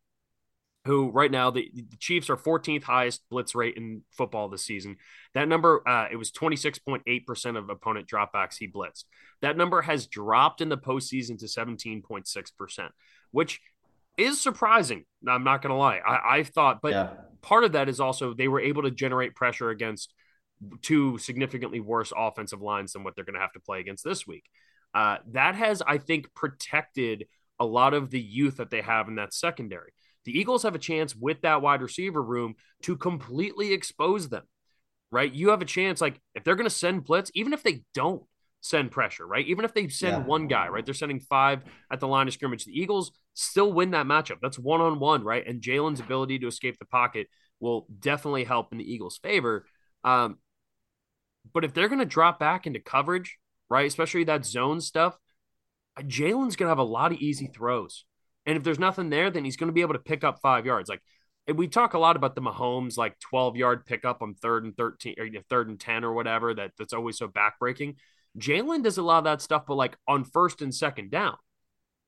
who right now the, the, Chiefs are 14th highest blitz rate in football this season. That number, uh, it was 26.8% of opponent dropbacks he blitzed. That number has dropped in the postseason to 17.6%, which is surprising. I'm not going to lie. I, I thought, but yeah. part of that is also they were able to generate pressure against two significantly worse offensive lines than what they're going to have to play against this week. Uh, that has, I think, protected a lot of the youth that they have in that secondary. The Eagles have a chance with that wide receiver room to completely expose them, right? You have a chance, like, if they're going to send blitz, even if they don't send pressure, right? Even if they send yeah. one guy, right? They're sending five at the line of scrimmage. The Eagles still win that matchup. That's one on one, right? And Jalen's ability to escape the pocket will definitely help in the Eagles' favor. Um, but if they're going to drop back into coverage, right, especially that zone stuff, Jalen's going to have a lot of easy throws. And if there's nothing there, then he's going to be able to pick up five yards. Like we talk a lot about the Mahomes like 12 yard pickup on third and 13 or third and 10 or whatever that that's always so backbreaking. Jalen does a lot of that stuff, but like on first and second down.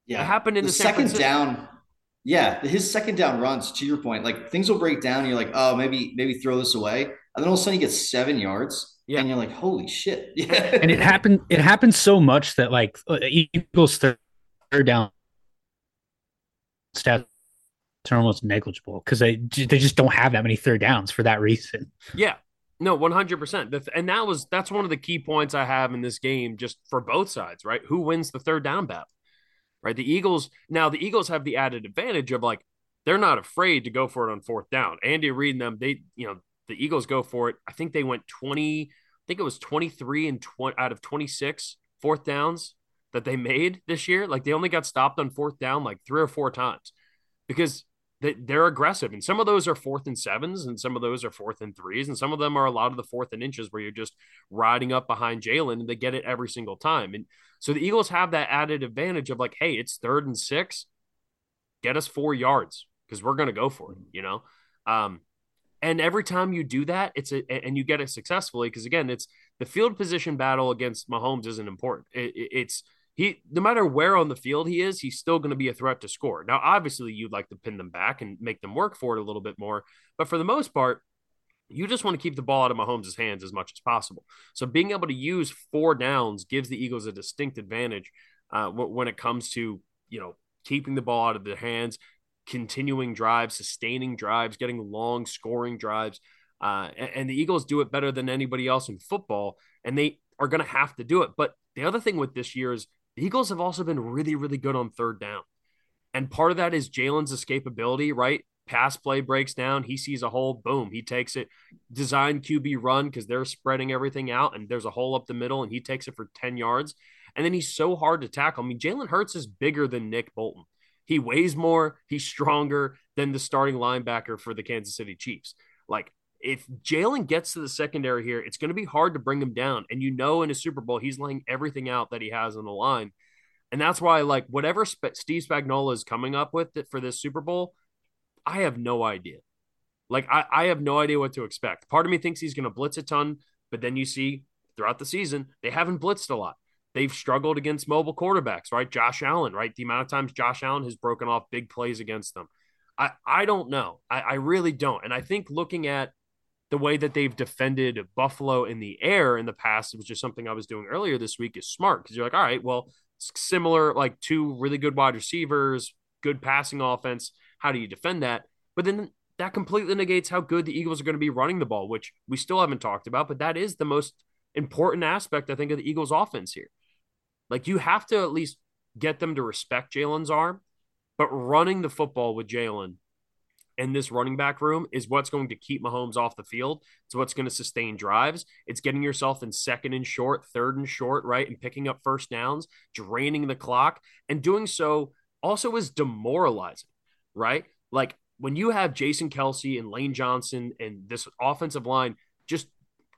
Yeah. It happened in the, the second down. Yeah. His second down runs, to your point, like things will break down. you're like, oh, maybe, maybe throw this away. And then all of a sudden he gets seven yards. Yeah. And you're like, holy shit. *laughs* Yeah. and it happened, it happened so much that like uh, Eagles third down stats are almost negligible because they they just don't have that many third downs for that reason. Yeah. No, 100%. And that was that's one of the key points I have in this game just for both sides, right? Who wins the third down battle? Right? The Eagles now the Eagles have the added advantage of like they're not afraid to go for it on fourth down. Andy Reid and them, they, you know, the Eagles go for it. I think they went 20, I think it was 23 and 20 out of 26 fourth downs that they made this year. Like they only got stopped on fourth down like three or four times because they, they're aggressive. And some of those are fourth and sevens, and some of those are fourth and threes, and some of them are a lot of the fourth and inches where you're just riding up behind Jalen and they get it every single time. And so the Eagles have that added advantage of like, hey, it's third and six, get us four yards because we're going to go for it, you know? Um, and every time you do that, it's a, and you get it successfully because again, it's the field position battle against Mahomes isn't important. It, it, it's he no matter where on the field he is, he's still going to be a threat to score. Now, obviously, you'd like to pin them back and make them work for it a little bit more, but for the most part, you just want to keep the ball out of Mahomes' hands as much as possible. So being able to use four downs gives the Eagles a distinct advantage uh, when it comes to you know keeping the ball out of their hands, continuing drives, sustaining drives, getting long scoring drives. Uh, and, and the Eagles do it better than anybody else in football, and they are going to have to do it. But the other thing with this year is the Eagles have also been really, really good on third down. And part of that is Jalen's escapability, right? Pass play breaks down. He sees a hole, boom, he takes it. Design QB run because they're spreading everything out and there's a hole up the middle and he takes it for 10 yards. And then he's so hard to tackle. I mean, Jalen Hurts is bigger than Nick Bolton. He weighs more, he's stronger than the starting linebacker for the Kansas City Chiefs. Like, if Jalen gets to the secondary here, it's going to be hard to bring him down. And you know, in a Super Bowl, he's laying everything out that he has on the line. And that's why, like, whatever Sp- Steve Spagnuolo is coming up with for this Super Bowl, I have no idea. Like, I, I have no idea what to expect. Part of me thinks he's going to blitz a ton, but then you see throughout the season, they haven't blitzed a lot. They've struggled against mobile quarterbacks, right? Josh Allen, right? The amount of times Josh Allen has broken off big plays against them. I, I don't know. I, I really don't. And I think looking at the way that they've defended Buffalo in the air in the past, which is something I was doing earlier this week, is smart because you're like, all right, well, similar, like two really good wide receivers, good passing offense. How do you defend that? But then that completely negates how good the Eagles are going to be running the ball, which we still haven't talked about, but that is the most important aspect, I think, of the Eagles offense here. Like you have to at least get them to respect Jalen's arm, but running the football with Jalen and this running back room is what's going to keep Mahomes off the field. It's what's going to sustain drives. It's getting yourself in second and short, third and short, right? And picking up first downs, draining the clock. And doing so also is demoralizing, right? Like when you have Jason Kelce and Lane Johnson and this offensive line just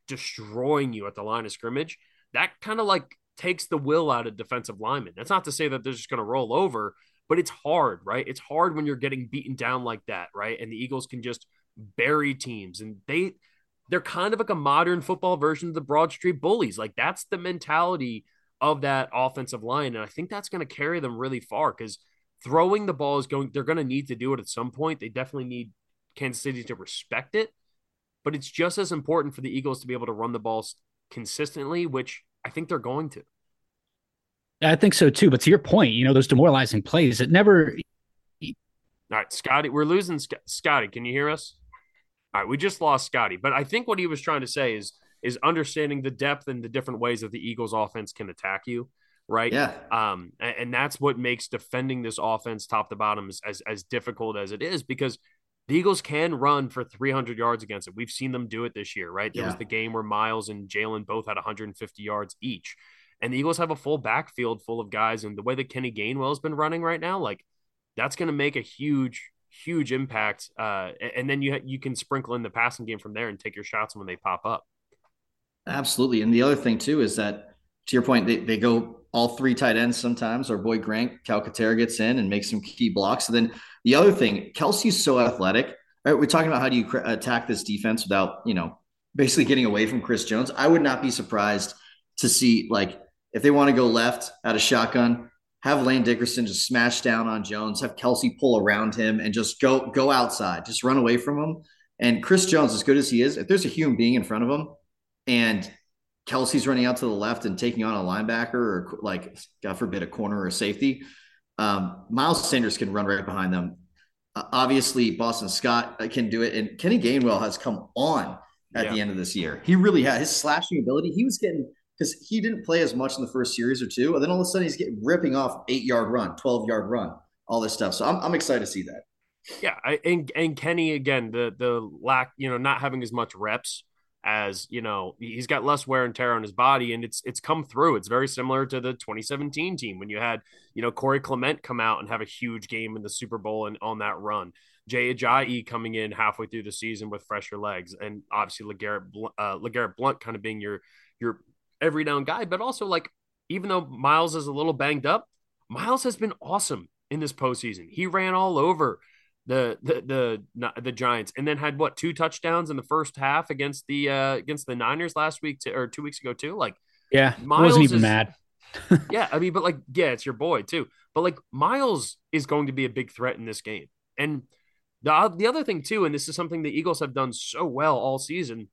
destroying you at the line of scrimmage, that kind of like takes the will out of defensive linemen. That's not to say that they're just going to roll over, but it's hard, right? It's hard when you're getting beaten down like that, right? And the Eagles can just bury teams and they they're kind of like a modern football version of the Broad Street Bullies. Like that's the mentality of that offensive line and I think that's going to carry them really far cuz throwing the ball is going they're going to need to do it at some point. They definitely need Kansas City to respect it, but it's just as important for the Eagles to be able to run the balls consistently, which I think they're going to. I think so too. But to your point, you know, those demoralizing plays, it never. All right, Scotty, we're losing Scotty. Can you hear us? All right, we just lost Scotty. But I think what he was trying to say is is understanding the depth and the different ways that the Eagles offense can attack you right? Yeah. Um, and, and, that's what makes defending this offense top to bottom as, as, as difficult as it is because the Eagles can run for 300 yards against it. We've seen them do it this year, right? There yeah. was the game where Miles and Jalen both had 150 yards each. And the Eagles have a full backfield full of guys. And the way that Kenny Gainwell has been running right now, like that's going to make a huge, huge impact. Uh, and then you you can sprinkle in the passing game from there and take your shots when they pop up. Absolutely. And the other thing too is that to your point, they, they go all three tight ends sometimes. Our boy Grant Calcaterra gets in and makes some key blocks. And then the other thing, Kelce's so athletic. Right? We're talking about how do you attack this defense without, you know, basically getting away from Chris Jones. I would not be surprised to see like if they want to go left out of shotgun, have Landon Dickerson just smash down on Jones, have Kelce pull around him and just go go outside, just run away from him. And Chris Jones, as good as he is, if there's a human being in front of him and Kelce's running out to the left and taking on a linebacker or like God forbid a corner or a safety, um, Miles Sanders can run right behind them. Uh, obviously, Boston Scott uh, can do it, and Kenny Gainwell has come on at yeah. the end of this year. He really had his slashing ability. He was getting because he didn't play as much in the first series or two, and then all of a sudden he's getting ripping off eight yard run, twelve yard run, all this stuff. So I'm I'm excited to see that. Yeah, I, and and Kenny again the the lack you know not having as much reps as you know he's got less wear and tear on his body and it's it's come through. It's very similar to the 2017 team when you had you know Corey Clement come out and have a huge game in the Super Bowl and on that run. Jay Ajayi coming in halfway through the season with fresher legs and obviously LeGarrette uh, LeGarrette Blunt kind of being your your every down guy but also like even though miles is a little banged up miles has been awesome in this postseason. He ran all over the the the the Giants, and then had what two touchdowns in the first half against the uh against the Niners last week to, or two weeks ago too. Like, yeah, Miles wasn't even is, mad. *laughs* yeah, I mean, but like, yeah, it's your boy too. But like, Miles is going to be a big threat in this game, and the the other thing too, and this is something the Eagles have done so well all season,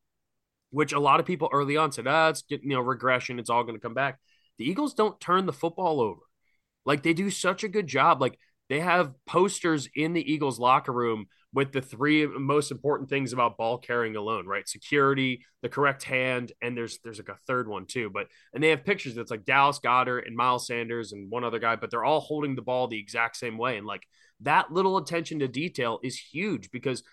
which a lot of people early on said, ah, it's you know regression, it's all going to come back. The Eagles don't turn the football over. Like they do such a good job. Like they have posters in the Eagles locker room with the three most important things about ball carrying alone, right? Security, the correct hand, and there's there's like a third one too. But and they have pictures that's like Dallas Goedert and Miles Sanders and one other guy, but they're all holding the ball the exact same way. And like that little attention to detail is huge because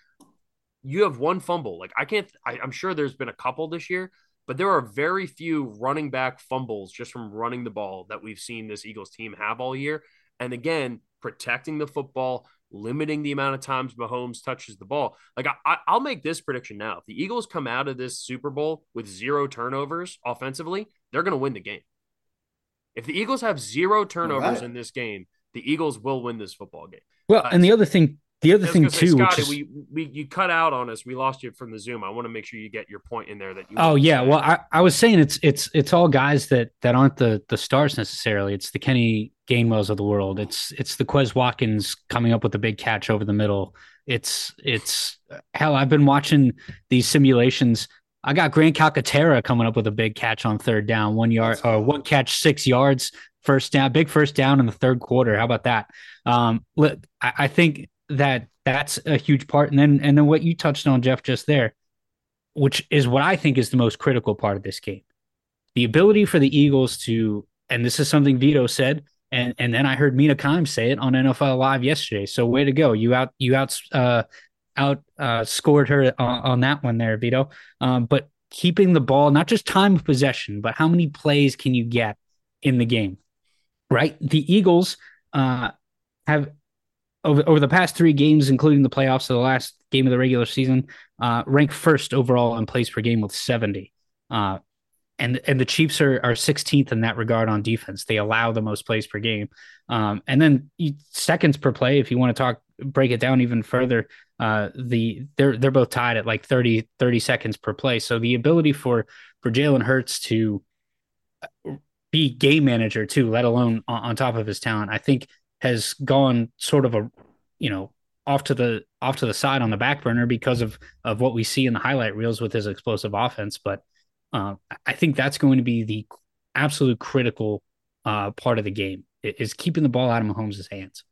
you have one fumble. Like I can't I, I'm sure there's been a couple this year, but there are very few running back fumbles just from running the ball that we've seen this Eagles team have all year. And again, protecting the football, limiting the amount of times Mahomes touches the ball. Like I, will make this prediction now: if the Eagles come out of this Super Bowl with zero turnovers offensively, they're going to win the game. If the Eagles have zero turnovers right. in this game, the Eagles will win this football game. Well, uh, and the other thing the other thing too, Scotty, is... we, we you cut out on us. We lost you from the Zoom. I want to make sure you get your point in there. That you. Oh yeah, well I, I was saying it's it's it's all guys that that aren't the the stars necessarily. It's the Kenny Gainwells of the world. It's it's the Quez Watkins coming up with a big catch over the middle. It's it's hell. I've been watching these simulations. I got Grant Calcaterra coming up with a big catch on third down, one yard or one catch, six yards, first down, big first down in the third quarter. How about that? Um, I think that that's a huge part. And then and then what you touched on, Jeff, just there, which is what I think is the most critical part of this game. The ability for the Eagles to, and this is something Vito said, and and then I heard Mina Kimes say it on NFL Live yesterday. So way to go. You out you out uh out uh scored her on, on that one there, Vito. Um, but keeping the ball, not just time of possession, but how many plays can you get in the game? Right? The Eagles uh have over, over the past three games, including the playoffs, so the last game of the regular season, uh, ranked first overall in plays per game with 70. Uh, and and the Chiefs are are 16th in that regard on defense. They allow the most plays per game. Um, and then seconds per play, if you want to talk break it down even further, uh, the they're they're both tied at like 30 30 seconds per play. So the ability for for Jalen Hurts to be game manager too, let alone on, on top of his talent, I think has gone sort of a you know off to the off to the side on the back burner because of of what we see in the highlight reels with his explosive offense. But uh, I think that's going to be the absolute critical uh, part of the game is keeping the ball out of Mahomes' hands.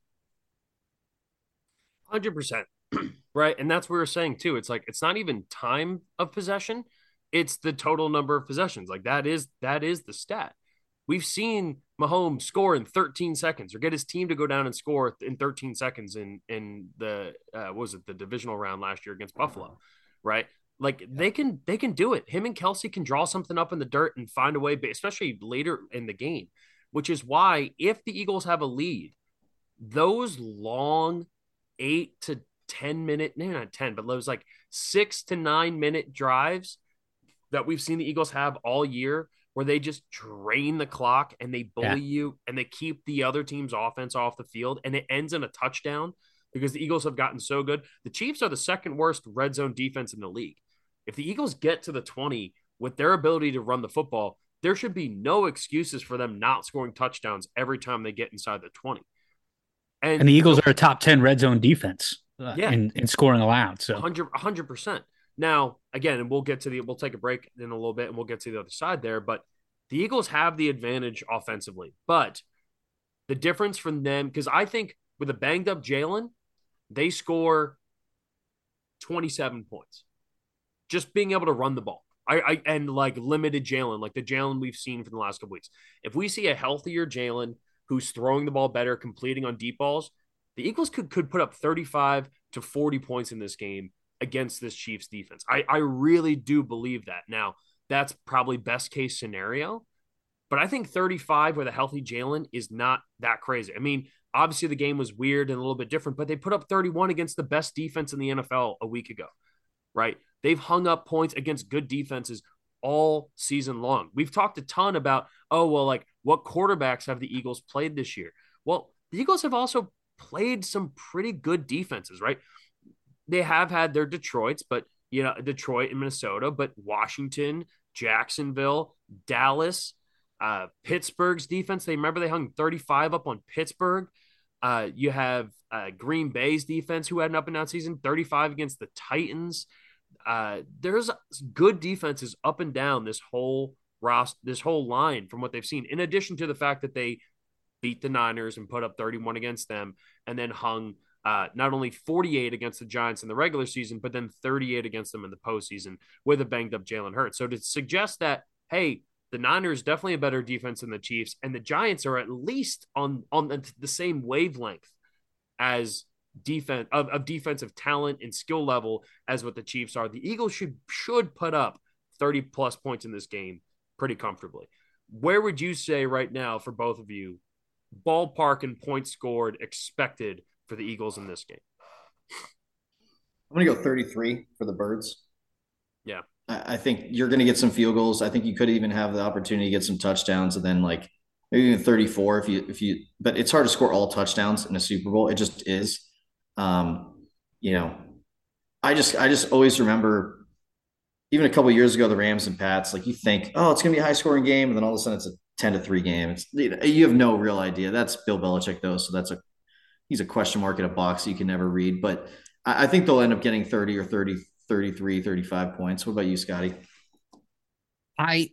Hundred percent, *clears throat* right? And that's what we are saying too. It's like it's not even time of possession; it's the total number of possessions. Like that is that is the stat. We've seen Mahomes score in 13 seconds or get his team to go down and score in 13 seconds in in the uh, was it the divisional round last year against Buffalo, right? Like they can they can do it. Him and Kelce can draw something up in the dirt and find a way, especially later in the game. Which is why if the Eagles have a lead, those long eight to 10 minute, maybe not 10, but those like six to nine minute drives that we've seen the Eagles have all year where they just drain the clock and they bully yeah. you and they keep the other team's offense off the field and it ends in a touchdown because the Eagles have gotten so good. The Chiefs are the second worst red zone defense in the league. If the Eagles get to the 20 with their ability to run the football, there should be no excuses for them not scoring touchdowns every time they get inside the 20. And, and the Eagles are a top 10 red zone defense uh, yeah. in, in scoring allowed. So 100, 100%. Now, again, and we'll get to the, we'll take a break in a little bit and we'll get to the other side there, but the Eagles have the advantage offensively. But the difference from them, because I think with a banged up Jalen, they score 27 points. Just being able to run the ball. I, I and like limited Jalen, like the Jalen we've seen for the last couple weeks. If we see a healthier Jalen who's throwing the ball better, completing on deep balls, the Eagles could could put up 35 to 40 points in this game against this Chiefs defense. I, I really do believe that. Now, that's probably best case scenario, but I think 35 with a healthy Jalen is not that crazy. I mean, obviously the game was weird and a little bit different, but they put up 31 against the best defense in the NFL a week ago, right? They've hung up points against good defenses all season long. We've talked a ton about, oh, well, like what quarterbacks have the Eagles played this year? Well, the Eagles have also played some pretty good defenses, right? They have had their Detroits, but you know, Detroit and Minnesota, but Washington, Jacksonville, Dallas, uh, Pittsburgh's defense. They remember they hung 35 up on Pittsburgh. Uh, you have uh, Green Bay's defense, who had an up and down season, 35 against the Titans. Uh, there's good defenses up and down this whole roster, this whole line from what they've seen. In addition to the fact that they beat the Niners and put up 31 against them, and then hung uh, not only 48 against the Giants in the regular season, but then 38 against them in the postseason with a banged up Jalen Hurts. So to suggest that, hey, the Niners definitely a better defense than the Chiefs, and the Giants are at least on on the, the same wavelength as defense of, of defensive talent and skill level as what the Chiefs are. The Eagles should should put up 30 plus points in this game pretty comfortably. Where would you say right now for both of you ballpark and points scored expected for the Eagles in this game? I'm going to go 33 for the Birds. Yeah. I think you're going to get some field goals. I think you could even have the opportunity to get some touchdowns and then like maybe even 34 if you, if you, but it's hard to score all touchdowns in a Super Bowl. It just is. Um, you know, I just, I just always remember even a couple years ago, the Rams and Pats, like you think, oh, it's going to be a high scoring game. And then all of a sudden it's a 10 to three game. It's, you have no real idea. That's Bill Belichick though. So that's a, he's a question mark in a box you can never read. But I, I think they'll end up getting 30 or 30, 33, 35 points. What about you, Scotty? I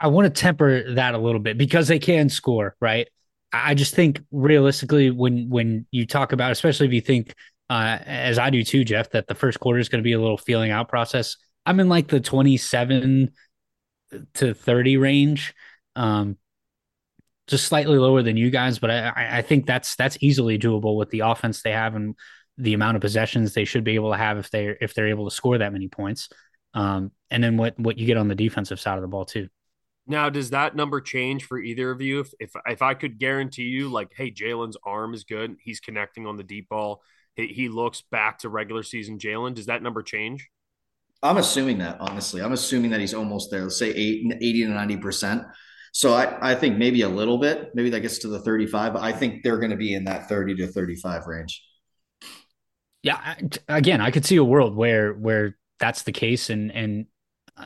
I want to temper that a little bit because they can score, right? I just think realistically, when when you talk about, especially if you think, uh, as I do too, Jeff, that the first quarter is going to be a little feeling out process. I'm in like the 27 to 30 range. Um, just slightly lower than you guys, but I, I think that's that's easily doable with the offense they have and the amount of possessions they should be able to have if they if they're able to score that many points. Um, and then what what you get on the defensive side of the ball too. Now, does that number change for either of you? If if, if I could guarantee you, like, hey, Jalen's arm is good, he's connecting on the deep ball, he, he looks back to regular season Jalen. Does that number change? I'm assuming that honestly. I'm assuming that he's almost there. Let's say 80 to 90 percent. So I, I think maybe a little bit, maybe that gets to the 35, but I think they're going to be in that 30 to 35 range. Yeah, again, I could see a world where where that's the case, and and uh,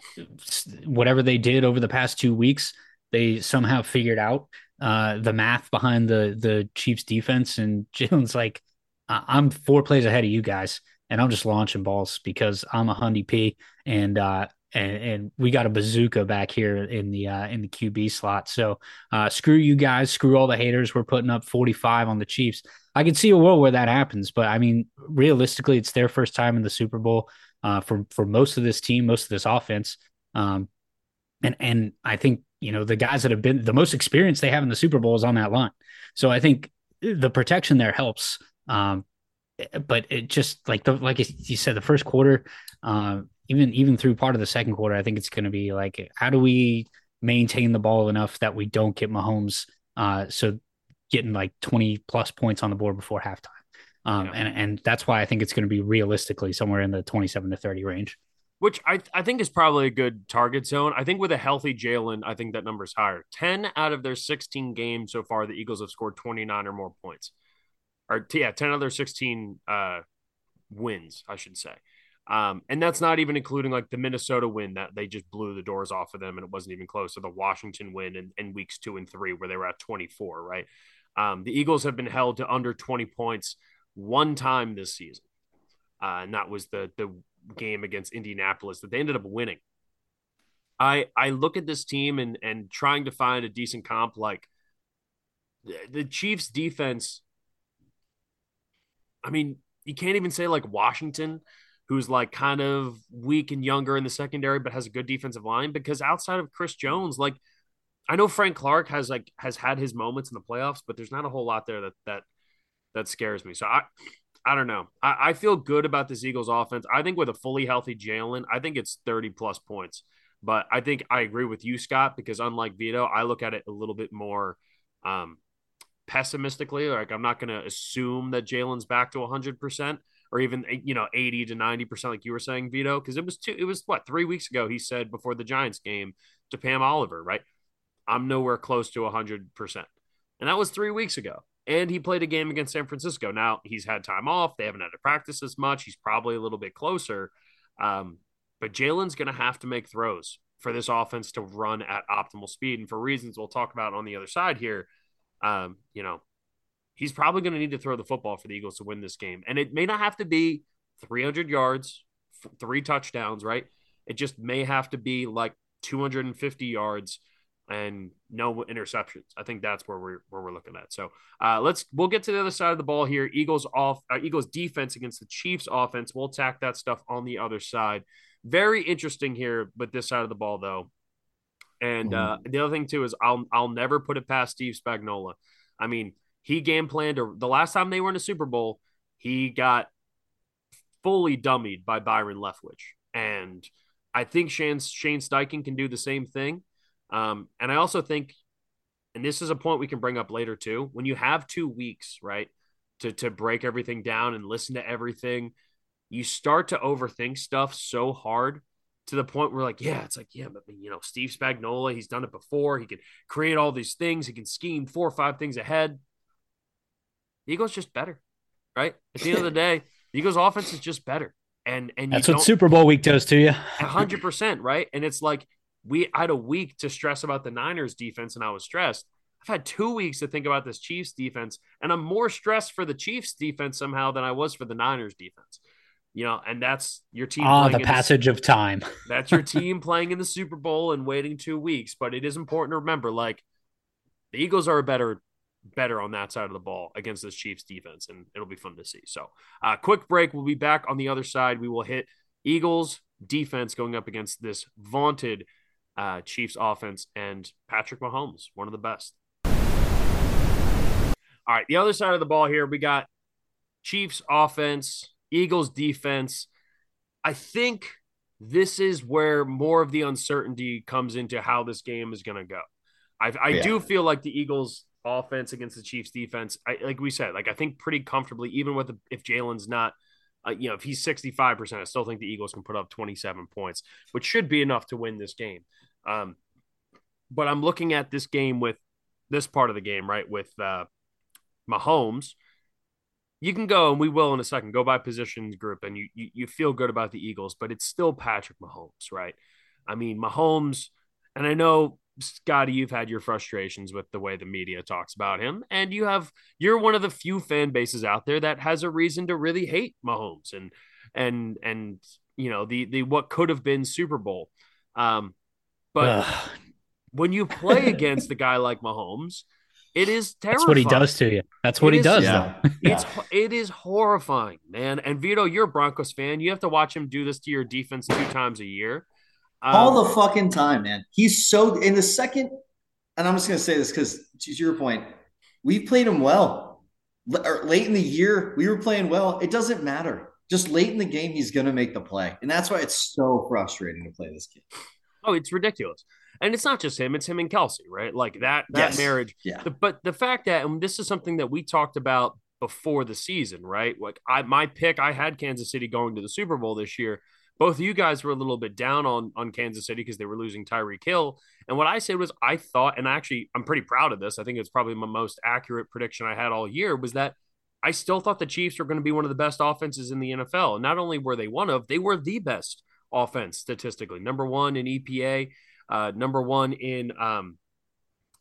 whatever they did over the past two weeks, they somehow figured out uh, the math behind the the Chiefs defense, and *laughs* Jalen's like, I'm four plays ahead of you guys, and I'm just launching balls because I'm a Hundy P, and uh, and, and we got a bazooka back here in the uh, in the QB slot. So uh, screw you guys, screw all the haters. We're putting up 45 on the Chiefs. I can see a world where that happens, but I mean, realistically, it's their first time in the Super Bowl. uh, for for most of this team, most of this offense. Um, and and I think you know the guys that have been the most experience they have in the Super Bowl is on that line. So I think the protection there helps. Um, but it just like the like you said, the first quarter, uh, even even through part of the second quarter, I think it's going to be like how do we maintain the ball enough that we don't get Mahomes uh, so getting like 20 plus points on the board before halftime. Um, yeah. and, and that's why I think it's going to be realistically somewhere in the 27 to 30 range. Which I, I think is probably a good target zone. I think with a healthy Jalen, I think that number is higher. 10 out of their 16 games so far, the Eagles have scored 29 or more points. Or, yeah, 10 out of their 16 uh, wins, I should say. Um, and that's not even including like the Minnesota win that they just blew the doors off of them and it wasn't even close to the Washington win in, in weeks two and three where they were at 24, right? Um, the Eagles have been held to under 20 points one time this season. Uh, and that was the the game against Indianapolis that they ended up winning. I I look at this team and and trying to find a decent comp like the, the Chiefs defense. I mean, you can't even say like Washington who's like kind of weak and younger in the secondary, but has a good defensive line. Because outside of Chris Jones, like I know Frank Clark has like has had his moments in the playoffs, but there's not a whole lot there that that that scares me. So I I don't know. I, I feel good about this Eagles offense. I think with a fully healthy Jalen, I think it's 30 plus points. But I think I agree with you, Scott, because unlike Vito, I look at it a little bit more um, pessimistically. Like I'm not going to assume that Jalen's back to 100% or even you know 80 to 90 percent like you were saying vito because it was two it was what three weeks ago he said before the giants game to pam oliver right i'm nowhere close to 100 percent. And that was three weeks ago. And he played a game against san francisco. Now he's had time off. They haven't had to practice as much. He's probably a little bit closer. Um, but jalen's going to have to make throws for this offense to run at optimal speed. And for reasons we'll talk about on the other side here um, you know he's probably going to need to throw the football for the Eagles to win this game. And it may not have to be 300 yards, three touchdowns, right? It just may have to be like 250 yards and no interceptions. I think that's where we're where we're looking at. So uh, let's we'll get to the other side of the ball here. Eagles off uh, Eagles defense against the Chiefs offense. We'll attack that stuff on the other side. Very interesting here, but this side of the ball though. And uh, mm. the other thing too is I'll I'll never put it past Steve Spagnuolo. I mean, he game planned or the last time they were in a Super Bowl, he got fully dummied by Byron Leftwich. And I think Shane, Shane Steichen can do the same thing. Um, and I also think, and this is a point we can bring up later too, when you have two weeks, right, to, to break everything down and listen to everything, you start to overthink stuff so hard to the point where like, yeah, it's like, yeah, but you know, Steve Spagnuolo, he's done it before. He can create all these things. He can scheme four or five things ahead. Eagles just better, right? At the end of the *laughs* day, the Eagles offense is just better. And and that's what Super Bowl week does to you. hundred percent, right? And it's like we I had a week to stress about the Niners defense, and I was stressed. I've had two weeks to think about this Chiefs defense, and I'm more stressed for the Chiefs defense somehow than I was for the Niners defense. You know, and that's your team. Ah, the passage the, of time. *laughs* that's your team playing in the Super Bowl and waiting two weeks. But it is important to remember, like the Eagles are a better better on that side of the ball against this Chiefs defense, and it'll be fun to see. So, uh, quick break. We'll be back on the other side. We will hit Eagles defense going up against this vaunted uh, Chiefs offense and Patrick Mahomes, one of the best. All right, the other side of the ball here, we got Chiefs offense, Eagles defense. I think this is where more of the uncertainty comes into how this game is going to go. I, I yeah. do feel like the Eagles offense against the Chiefs defense. I, like we said, like I think pretty comfortably, even with the, if Jalen's not, uh, you know, if he's 65%, I still think the Eagles can put up 27 points, which should be enough to win this game. Um, but I'm looking at this game with this part of the game, right? With uh, Mahomes, you can go, and we will in a second, go by positions group, and you, you, you feel good about the Eagles, but it's still Patrick Mahomes, right? I mean, Mahomes, and I know Scotty, you've had your frustrations with the way the media talks about him, and you have you're one of the few fan bases out there that has a reason to really hate Mahomes and and and you know the the what could have been Super Bowl. Um, but when you play *laughs* against a guy like Mahomes, It is terrifying. That's what he does to you. That's what It he is- does, Yeah. though. It's *laughs* it is horrifying, man. And Vito, you're a Broncos fan. You have to watch him do this to your defense two times a year. Um, all the fucking time, man. He's so in the second, and I'm just gonna say this because to your point, we played him well. L- or late in the year, we were playing well. It doesn't matter. Just late in the game, he's gonna make the play, and that's why it's so frustrating to play this game. oh, it's ridiculous. And it's not just him; it's him and Kelce, right? Like that that Yes. marriage. Yeah, but the fact that, and this is something that we talked about before the season, right? Like I, my pick, I had Kansas City going to the Super Bowl this year. Both of you guys were a little bit down on on Kansas City because they were losing Tyreek Hill. And what I said was, I thought, and actually, I'm pretty proud of this. I think it's probably my most accurate prediction I had all year was that I still thought the Chiefs were going to be one of the best offenses in the NFL. Not only were they one of, they were the best offense statistically. Number one in EPA, uh, number one in um,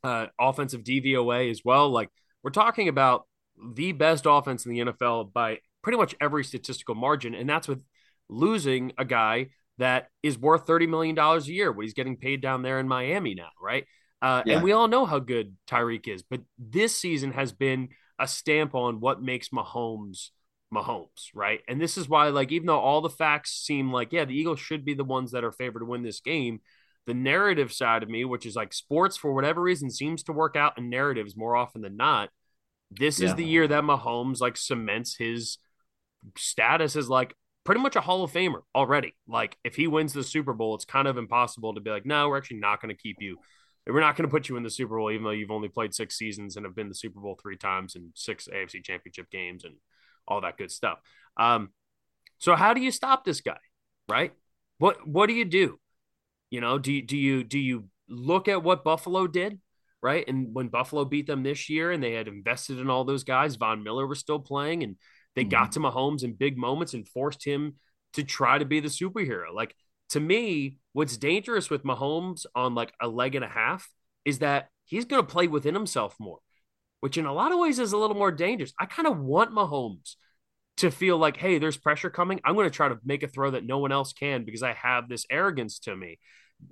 uh, offensive DVOA as well. Like we're talking about the best offense in the NFL by pretty much every statistical margin, and that's with losing a guy that is worth thirty million dollars a year. What he's getting paid down there in Miami now, right? Uh, Yeah. And we all know how good Tyreek is, but this season has been a stamp on what makes Mahomes Mahomes, right? And this is why, like, even though all the facts seem like, yeah, the Eagles should be the ones that are favored to win this game, the narrative side of me, which is like sports for whatever reason seems to work out in narratives more often than not. This is the year that Mahomes like cements his status as like pretty much a Hall of Famer already. Like if he wins the Super Bowl, it's kind of impossible to be like, no, we're actually not going to keep you. We're not going to put you in the Super Bowl, even though you've only played six seasons and have been the Super Bowl three times and six AFC Championship games and all that good stuff. Um, so how do you stop this guy, right? What what do you do? You know, do you, do you do you look at what Buffalo did, right? And when Buffalo beat them this year, and they had invested in all those guys, Von Miller was still playing, and they got mm-hmm. to Mahomes in big moments and forced him to try to be the superhero. Like to me, what's dangerous with Mahomes on like a leg and a half is that he's going to play within himself more, which in a lot of ways is a little more dangerous. I kind of want Mahomes to feel like, hey, there's pressure coming. I'm going to try to make a throw that no one else can because I have this arrogance to me.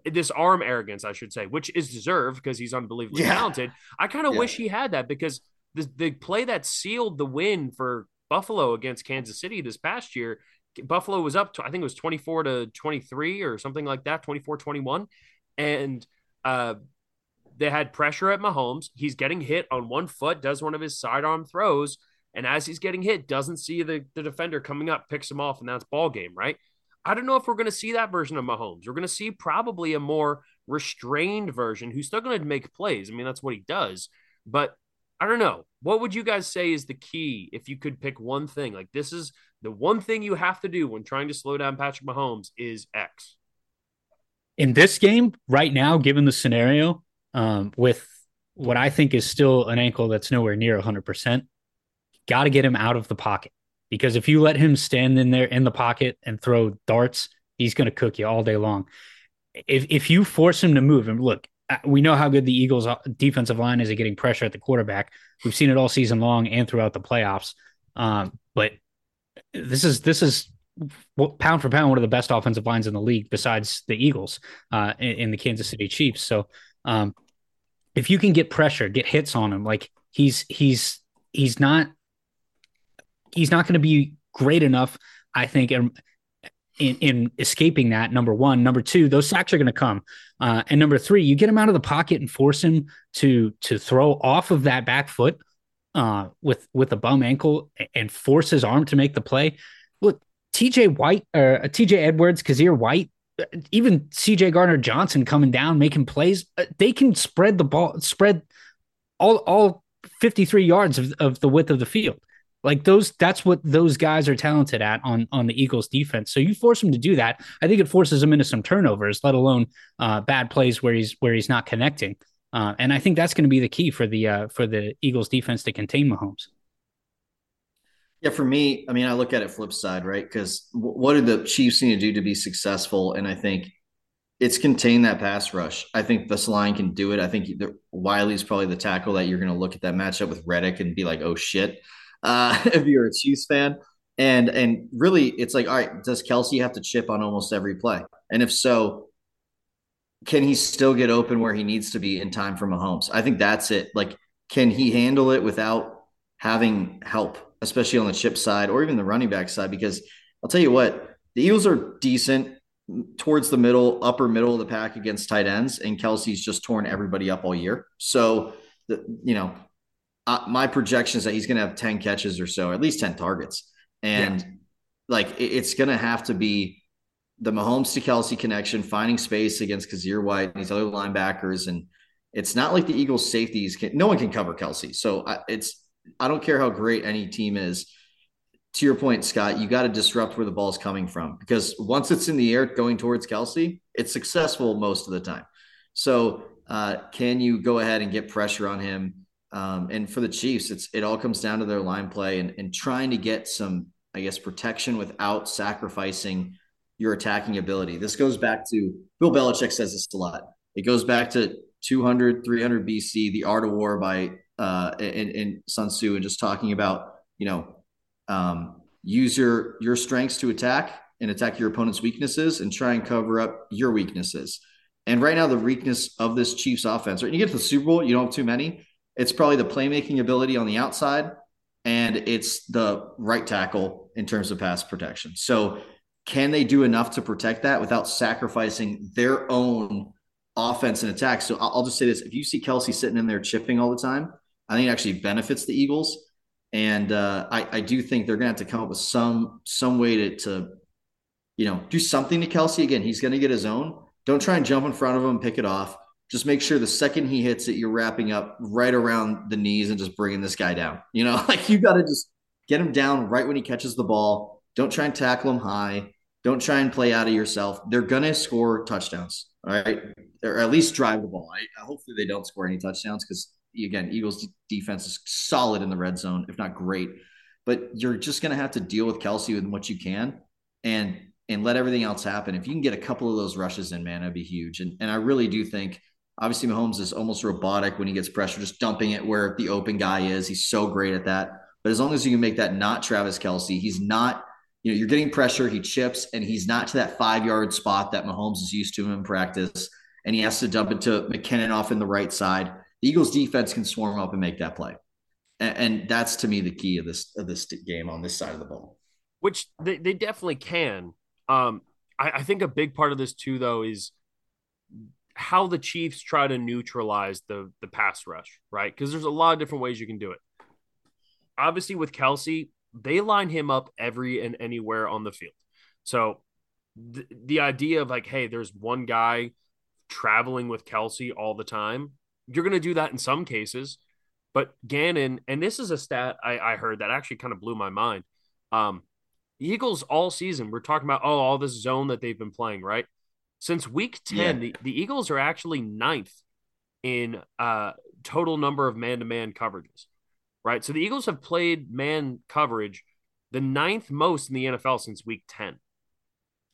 This arm arrogance, I should say, which is deserved because he's unbelievably Yeah. talented. I kind of Yeah. wish he had that because the, the play that sealed the win for Buffalo against Kansas City this past year, Buffalo was up to, I think it was 24 to 23 or something like that, 24 21. And uh, they had pressure at Mahomes. He's getting hit on one foot, does one of his sidearm throws. And as he's getting hit, doesn't see the, the defender coming up, picks him off, and that's ball game, right? I don't know if we're going to see that version of Mahomes. We're going to see probably a more restrained version who's still going to make plays. I mean, that's what he does. But I don't know. What would you guys say is the key if you could pick one thing? Like, this is the one thing you have to do when trying to slow down Patrick Mahomes is X. in this game right now, given the scenario, um, with what I think is still an ankle that's nowhere near 100%, got to get him out of the pocket because if you let him stand in there in the pocket and throw darts, he's going to cook you all day long. If if you force him to move, and look, we know how good the Eagles' uh, defensive line is at getting pressure at the quarterback. We've seen it all season long and throughout the playoffs. Um, but this is this is pound for pound one of the best offensive lines in the league, besides the Eagles uh, the Kansas City Chiefs. So, um, if you can get pressure, get hits on him, like he's he's he's not he's not going to be great enough, I think, in, in in escaping that. Number one, number two, those sacks are going to come, uh, and number three, you get him out of the pocket and force him to to throw off of that back foot uh, with with a bum ankle and force his arm to make the play. Look, TJ White or uh, TJ Edwards, Kyzir White, uh, even CJ Gardner Johnson coming down making plays, uh, they can spread the ball, spread all all 53 yards of, of the width of the field. Like those, that's what those guys are talented at on on the Eagles defense. So you force him to do that. I think it forces him into some turnovers, let alone uh, bad plays where he's where he's not connecting. Uh, and I think that's going to be the key for the uh, for the Eagles defense to contain Mahomes. Yeah, for me, I mean, I look at it flip side, right? Because w- what do the Chiefs need to do to be successful? And I think it's contain that pass rush. I think this line can do it. I think the, Wylie's probably the tackle that you're going to look at that matchup with Reddick and be like, oh shit, uh, *laughs* if you're a Chiefs fan. And and really, it's like, all right, does Kelce have to chip on almost every play? And if so, can he still get open where he needs to be in time for Mahomes? I think that's it. Like can he handle it without having help, especially on the chip side or even the running back side? Because I'll tell you what, the Eagles are decent towards the middle, upper middle of the pack against tight ends, and Kelce's just torn everybody up all year. So, the, you know, uh, my projection is that he's going to have 10 catches or so, at least 10 targets. And yeah. like, it, it's going to have to be the Mahomes to Kelce connection, finding space against Kyzir White and these other linebackers. And it's not like the Eagles safeties can, no one can cover Kelce. So I, it's, I don't care how great any team is to your point, Scott, you got to disrupt where the ball is coming from because once it's in the air going towards Kelce, it's successful most of the time. So, uh, can you go ahead and get pressure on him? Um, and for the Chiefs, it's it all comes down to their line play and, and trying to get some, I guess, protection without sacrificing your attacking ability. This goes back to Bill Belichick says this a lot. It goes back to 200, 300 BC, the art of war by uh, in, in Sun Tzu, and just talking about you know um, use your your strengths to attack and attack your opponent's weaknesses and try and cover up your weaknesses. And right now, the weakness of this Chiefs offense, right? You get to the Super Bowl, you don't have too many. It's probably the playmaking ability on the outside, and it's the right tackle in terms of pass protection. So, can they do enough to protect that without sacrificing their own offense and attack? So, I'll just say this: if you see Kelce sitting in there chipping all the time, I think it actually benefits the Eagles and uh, I, I do think they're going to have to come up with some some way to, to you know do something to Kelce. again. He's going to get his own. Don't try and jump in front of him, pick it off. Just make sure the second he hits it, you're wrapping up right around the knees and just bringing this guy down. You know, *laughs* like you got to just get him down right when he catches the ball. Don't try and tackle him high. Don't try and play out of yourself. They're going to score touchdowns. All right. Or at least drive the ball. I, hopefully they don't score any touchdowns because again, Eagles defense is solid in the red zone, if not great. But you're just going to have to deal with Kelce with what you can, and and let everything else happen. If you can get a couple of those rushes in, man, that'd be huge. And and I really do think, obviously, Mahomes is almost robotic when he gets pressure, just dumping it where the open guy is. He's so great at that. But as long as you can make that not Travis Kelce, he's not. You know, you're getting pressure. He chips, and he's not to that five yard spot that Mahomes is used to in practice. And he has to dump it to McKinnon off in the right side the Eagles defense can swarm up and make that play. And, and that's to me the key of this of this game on this side of the ball. Which they, they definitely can. Um, I, I think a big part of this too, though, is how the Chiefs try to neutralize the the pass rush, right? Because there's a lot of different ways you can do it. Obviously, with Kelce, they line him up every and anywhere on the field. So the, the idea of like, hey, there's one guy traveling with Kelce all the time you're going to do that in some cases. But Gannon, and this is a stat I, I heard that actually kind of blew my mind. Um, Eagles all season, we're talking about, oh, all this zone that they've been playing, right? Since week 10, yeah. the, the Eagles are actually ninth in uh, total number of man to man coverages, right? So the Eagles have played man coverage the ninth most in the NFL since week 10,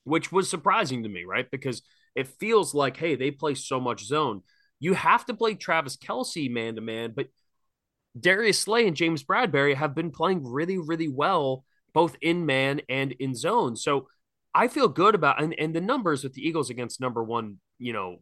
which was surprising to me, right? Because it feels like, hey, they play so much zone. You have to play Travis Kelce man to man, but Darius Slay and James Bradberry have been playing really, really well, both in man and in zone. So I feel good about and, and the numbers with the Eagles against number one, you know,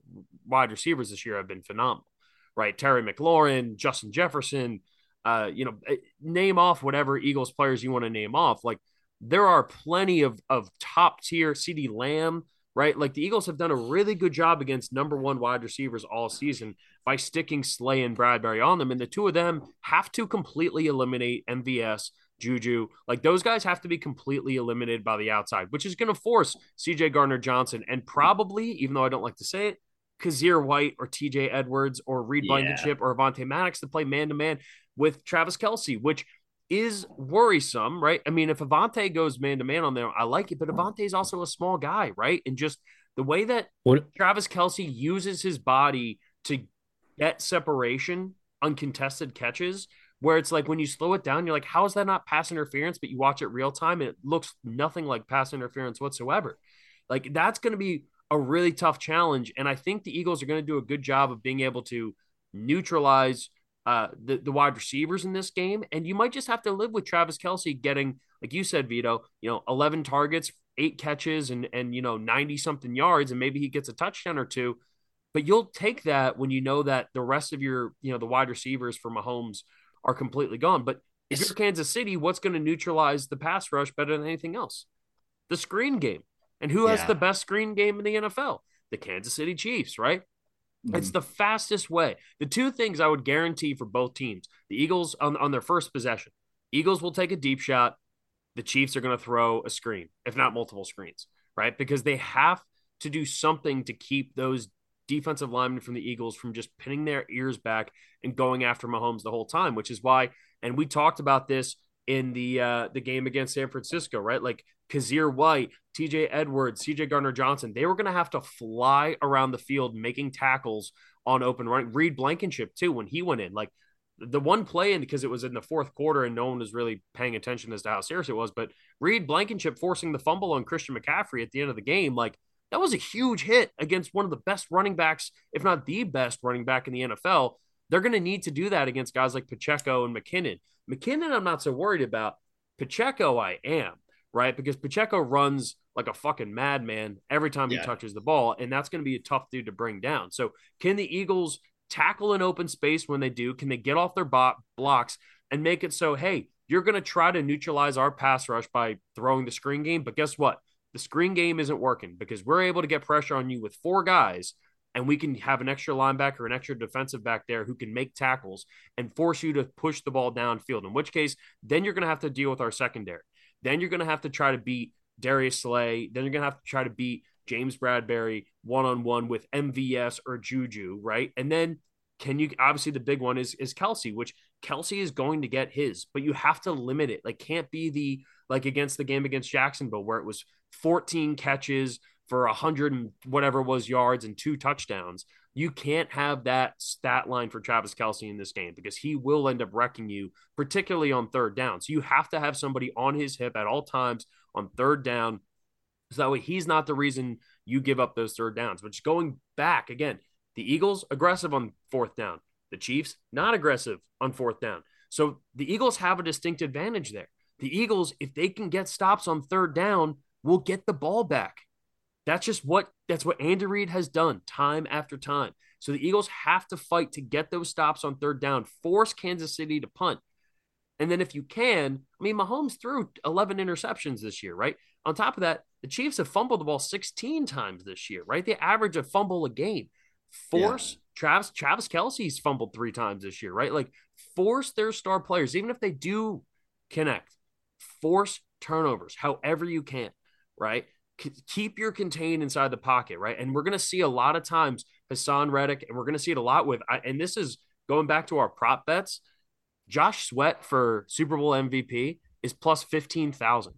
wide receivers this year have been phenomenal. Right. Terry McLaurin, Justin Jefferson, uh, you know, eh, name off whatever Eagles players you want to name off. Like there are plenty of of top tier CeeDee Lamb, right? Like the Eagles have done a really good job against number one wide receivers all season by sticking Slay and Bradberry on them. And the two of them have to completely eliminate MVS, Juju. Like those guys have to be completely eliminated by the outside, which is going to force CJ Gardner Johnson and probably, even though I don't like to say it, Kyzir White or TJ Edwards or Reed yeah. Blankenship or Avonte Maddox to play man to man with Travis Kelce, which is worrisome, right? I mean, if Avonte goes man to man on there, I like it, but Avonte is also a small guy, right? And just the way that what? Travis Kelce uses his body to get separation, uncontested catches, where it's like when you slow it down, you're like, how is that not pass interference? But you watch it real time and it looks nothing like pass interference whatsoever. Like that's going to be a really tough challenge. And I think the Eagles are going to do a good job of being able to neutralize uh, the, the wide receivers in this game. And you might just have to live with Travis Kelce getting, like you said, Vito, you know, 11 targets, eight catches, and, and you know, 90 something yards, and maybe he gets a touchdown or two. But you'll take that when you know that the rest of your, you know, the wide receivers for Mahomes are completely gone. But if you're Kansas City, what's going to neutralize the pass rush better than anything else? The screen game. And who has the best screen game in the NFL? The Kansas City Chiefs, right? It's Mhm. the fastest way. The two things I would guarantee for both teams the Eagles on, on their first possession, Eagles will take a deep shot. The Chiefs are going to throw a screen, if not multiple screens, right? Because they have to do something to keep those defensive linemen from the Eagles from just pinning their ears back and going after Mahomes the whole time, which is why, and we talked about this in the uh, the game against San Francisco, right? Like Kyzir White, TJ Edwards, CJ Gardner Johnson, they were going to have to fly around the field making tackles on open running. Reed Blankenship too when he went in, like the one play in because it was in the fourth quarter and no one was really paying attention as to how serious it was. But Reed Blankenship forcing the fumble on Christian McCaffrey at the end of the game, like that was a huge hit against one of the best running backs, if not the best running back in the NFL. They're going to need to do that against guys like Pacheco and McKinnon. McKinnon, I'm not so worried about. Pacheco, I am, right? Because Pacheco runs like a fucking madman every time Yeah. he touches the ball, and that's going to be a tough dude to bring down. So, can the Eagles tackle an open space when they do? Can they get off their bo- blocks and make it so, hey, you're going to try to neutralize our pass rush by throwing the screen game? But guess what? The screen game isn't working because we're able to get pressure on you with four guys and we can have an extra linebacker, an extra defensive back there who can make tackles and force you to push the ball downfield. In which case, then you're going to have to deal with our secondary. Then you're going to have to try to beat Darius Slay. Then you're going to have to try to beat James Bradberry one on one with MVS or Juju, right? And then can you obviously the big one is is Kelce, which Kelce is going to get his, but you have to limit it. Like can't be the like against the game against Jacksonville where it was 14 catches for hundred and whatever was yards and two touchdowns. You can't have that stat line for Travis Kelce in this game because he will end up wrecking you, particularly on third down. So you have to have somebody on his hip at all times on third down. So that way he's not the reason you give up those third downs. Which going back again, the Eagles aggressive on fourth down, the Chiefs not aggressive on fourth down. So the Eagles have a distinct advantage there. The Eagles, if they can get stops on third down, will get the ball back. That's just what that's what Andy Reid has done time after time. So the Eagles have to fight to get those stops on third down, force Kansas City to punt. And then if you can, I mean, Mahomes threw 11 interceptions this year, right? On top of that, the Chiefs have fumbled the ball 16 times this year, right? They average a fumble a game. Force yeah. Travis Travis Kelce's fumbled three times this year, right? Like force their star players, even if they do connect, force turnovers however you can, right? keep your contain inside the pocket, right? And we're going to see a lot of times Hassan Reddick, and we're going to see it a lot with, and this is going back to our prop bets. Josh Sweat for Super Bowl MVP is plus 15,000.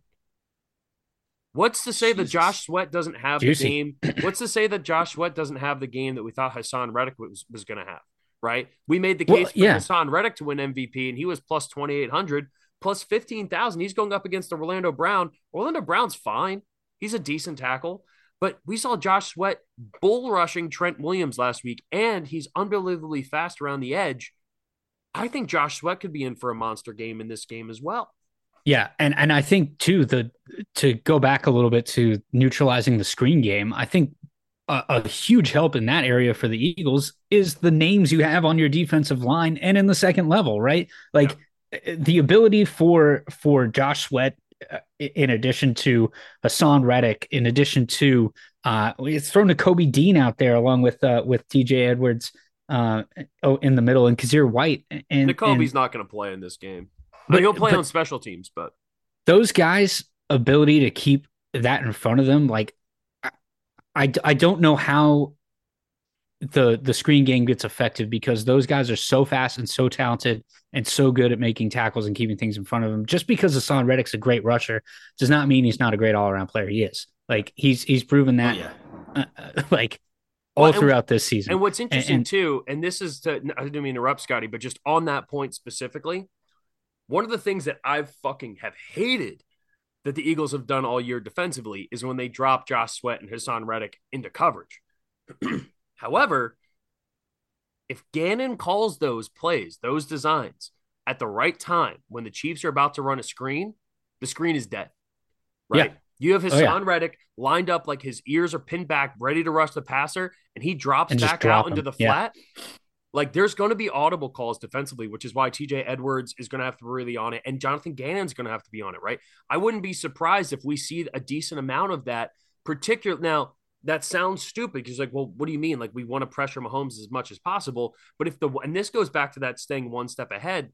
What's to say that Josh Sweat doesn't have Juicy. the game? *clears throat* What's to say that Josh Sweat doesn't have the game that we thought Hassan Reddick was, was going to have, right? We made the case well, for yeah. Hassan Reddick to win MVP, and he was plus 2,800, plus 15,000. He's going up against the Orlando Brown. Orlando Brown's fine. He's a decent tackle. But we saw Josh Sweat bull rushing Trent Williams last week, and he's unbelievably fast around the edge. I think Josh Sweat could be in for a monster game in this game as well. Yeah, and and I think too the to go back a little bit to neutralizing the screen game. I think a, a, huge help in that area for the Eagles is the names you have on your defensive line and in the second level, right? Like yeah. the ability for for Josh Sweat in addition to Hassan Reddick, in addition to uh, it's thrown to Kobe Dean out there along with uh, with TJ Edwards uh, oh, in the middle and Kyzir White. And and, not going to play in this game. But, he'll play on special teams, but those guys' ability to keep that in front of them, like I, I, I don't know how the the screen game gets effective because those guys are so fast and so talented and so good at making tackles and keeping things in front of them. Just because Hassan Reddick's a great rusher does not mean he's not a great all around player. He is. Like he's he's proven that. Oh, yeah. uh, *laughs* like all well, throughout this season. And what's interesting and, and, too, and this is to I didn't mean to interrupt Scotty, but just on that point specifically, one of the things that I've fucking have hated that the Eagles have done all year defensively is when they drop Josh Sweat and Hassan Reddick into coverage. *clears throat* However, if Gannon calls those plays, those designs at the right time when the Chiefs are about to run a screen, the screen is dead. Right? Yeah. You have Hassan oh, yeah. Reddick lined up like his ears are pinned back, ready to rush the passer, and he drops like his ears are pinned back, ready to rush the passer, and back out into the flat. Like there's going to be audible calls defensively, which is why TJ Edwards is going to have to be really on it, and Jonathan Gannon's going to have to be on it, right? I wouldn't be surprised if we see a decent amount of that. Particular now, that sounds stupid because like, well, what do you mean? Like we want to pressure Mahomes as much as possible, but if the and this goes back to that staying one step ahead,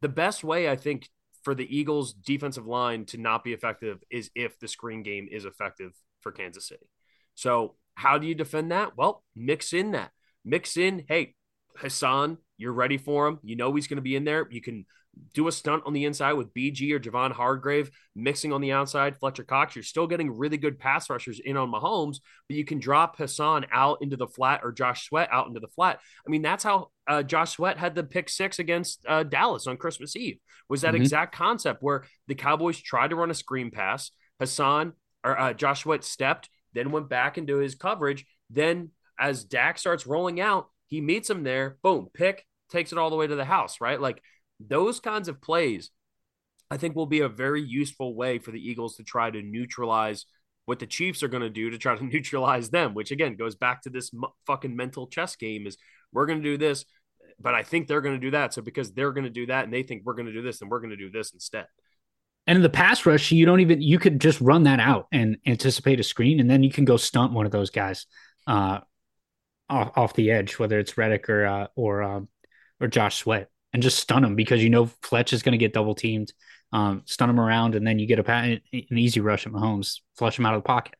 the best way I think for the Eagles defensive line to not be effective is if the screen game is effective for Kansas City. So how do you defend that? Well, mix in that. Mix in, hey, Hassan, you're ready for him. You know he's going to be in there. You can do a stunt on the inside with BG or Javon Hargrave mixing on the outside, Fletcher Cox. You're still getting really good pass rushers in on Mahomes, but you can drop Hassan out into the flat or Josh Sweat out into the flat. I mean, that's how uh, Josh Sweat had the pick six against uh, Dallas on Christmas Eve. Was that mm-hmm. exact concept where the Cowboys tried to run a screen pass, Hassan or uh, Josh Sweat stepped, then went back into his coverage. Then as Dak starts rolling out, he meets him there. Boom, pick takes it all the way to the house. Right, like those kinds of plays. I think will be a very useful way for the Eagles to try to neutralize what the Chiefs are going to do to try to *laughs* neutralize them, which again goes back to this m- fucking mental chess game is we're going to do this, but I think they're going to do that. So because they're going to do that and they think we're going to do this and we're going to do this instead. And in the pass rush, you don't even you could just run that out and anticipate a screen, and then you can go stunt one of those guys. Uh, off, off the edge, whether it's Reddick or uh, or um, or Josh Sweat, and just stun him because you know Fletch is going to get double teamed. Um, stun him around, and then you get a an easy rush at Mahomes, flush him out of the pocket.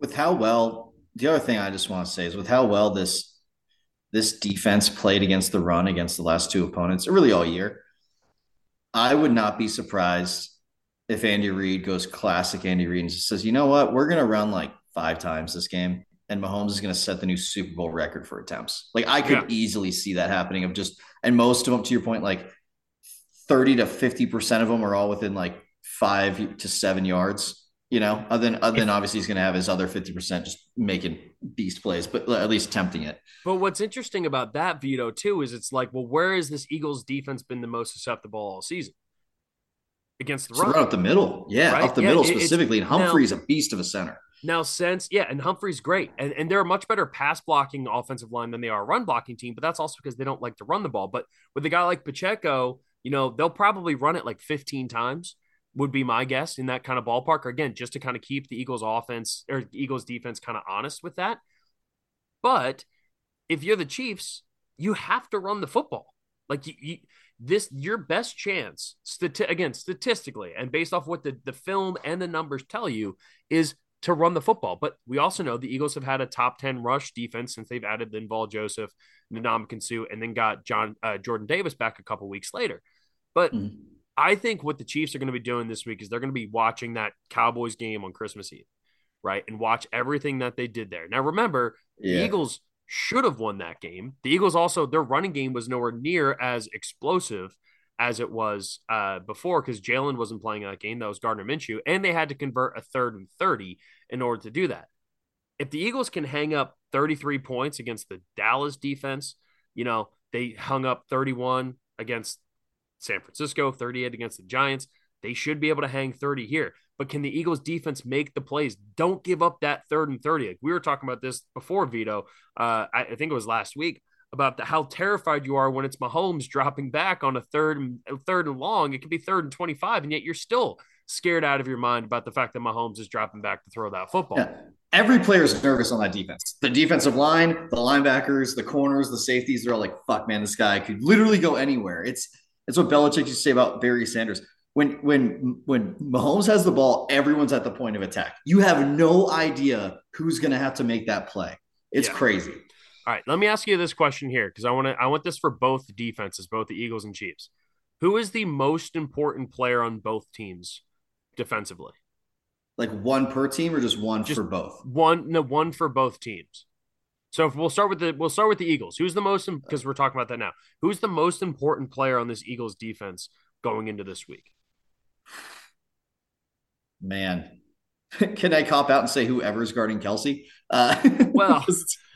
With how well, the other thing I just want to say is with how well this this defense played against the run against the last two opponents, really all year. I would not be surprised if Andy Reid goes classic Andy Reid and just says, you know what, we're going to run like five times this game and Mahomes is going to set the new Super Bowl record for attempts. Like I could yeah. easily see that happening of just, and most of them, to your point, like 30 to 50% of them are all within like five to seven yards, you know, other than, other than obviously he's going to have his other 50% just making beast plays, but at least tempting it. But what's interesting about that Vito too, is it's like, well, where has this Eagles defense been the most susceptible all season? Against the run. run up the middle. Yeah. Right? Up the yeah, middle specifically. And Humphrey's now, a beast of a center. Now, since yeah, and Humphrey's great, and, and they're a much better pass blocking offensive line than they are run blocking team, but that's also because they don't like to run the ball. But with a guy like Pacheco, you know, they'll probably run it like 15 times, would be my guess in that kind of ballpark. Or Again, just to kind of keep the Eagles offense or Eagles defense kind of honest with that. But if you're the Chiefs, you have to run the football. Like you, you this your best chance, stati- again, statistically, and based off what the, the film and the numbers tell you, is to run the football. But we also know the Eagles have had a top 10 rush defense since they've added Linval Joseph, Ndamukong and then got John uh, Jordan Davis back a couple weeks later. But mm. I think what the Chiefs are going to be doing this week is they're going to be watching that Cowboys game on Christmas Eve, right? And watch everything that they did there. Now, remember, yeah. the Eagles should have won that game. The Eagles also, their running game was nowhere near as explosive as it was uh, before because Jalen wasn't playing that game. That was Gardner Minshew, and they had to convert a third and 30 in order to do that. If the Eagles can hang up 33 points against the Dallas defense, you know, they hung up 31 against San Francisco, 38 against the Giants. They should be able to hang 30 here. But can the Eagles defense make the plays? Don't give up that third and 30. Like we were talking about this before, Vito. Uh, I, I think it was last week about the, how terrified you are when it's Mahomes dropping back on a third and third and long. It could be third and 25, and yet you're still scared out of your mind about the fact that Mahomes is dropping back to throw that football. Yeah. Every player is nervous on that defense. The defensive line, the linebackers, the corners, the safeties, they're all like, fuck, man, this guy could literally go anywhere. It's it's what Belichick used to say about Barry Sanders. When when when Mahomes has the ball, everyone's at the point of attack. You have no idea who's gonna have to make that play. It's yeah. crazy. All right, let me ask you this question here because I want to I want this for both defenses, both the Eagles and Chiefs. Who is the most important player on both teams defensively? Like one per team or just one just for both? One no one for both teams. So if we'll start with the we'll start with the Eagles. Who's the most because we're talking about that now. Who's the most important player on this Eagles defense going into this week? Man, *laughs* can I cop out and say whoever's guarding Kelce? Uh, *laughs* well,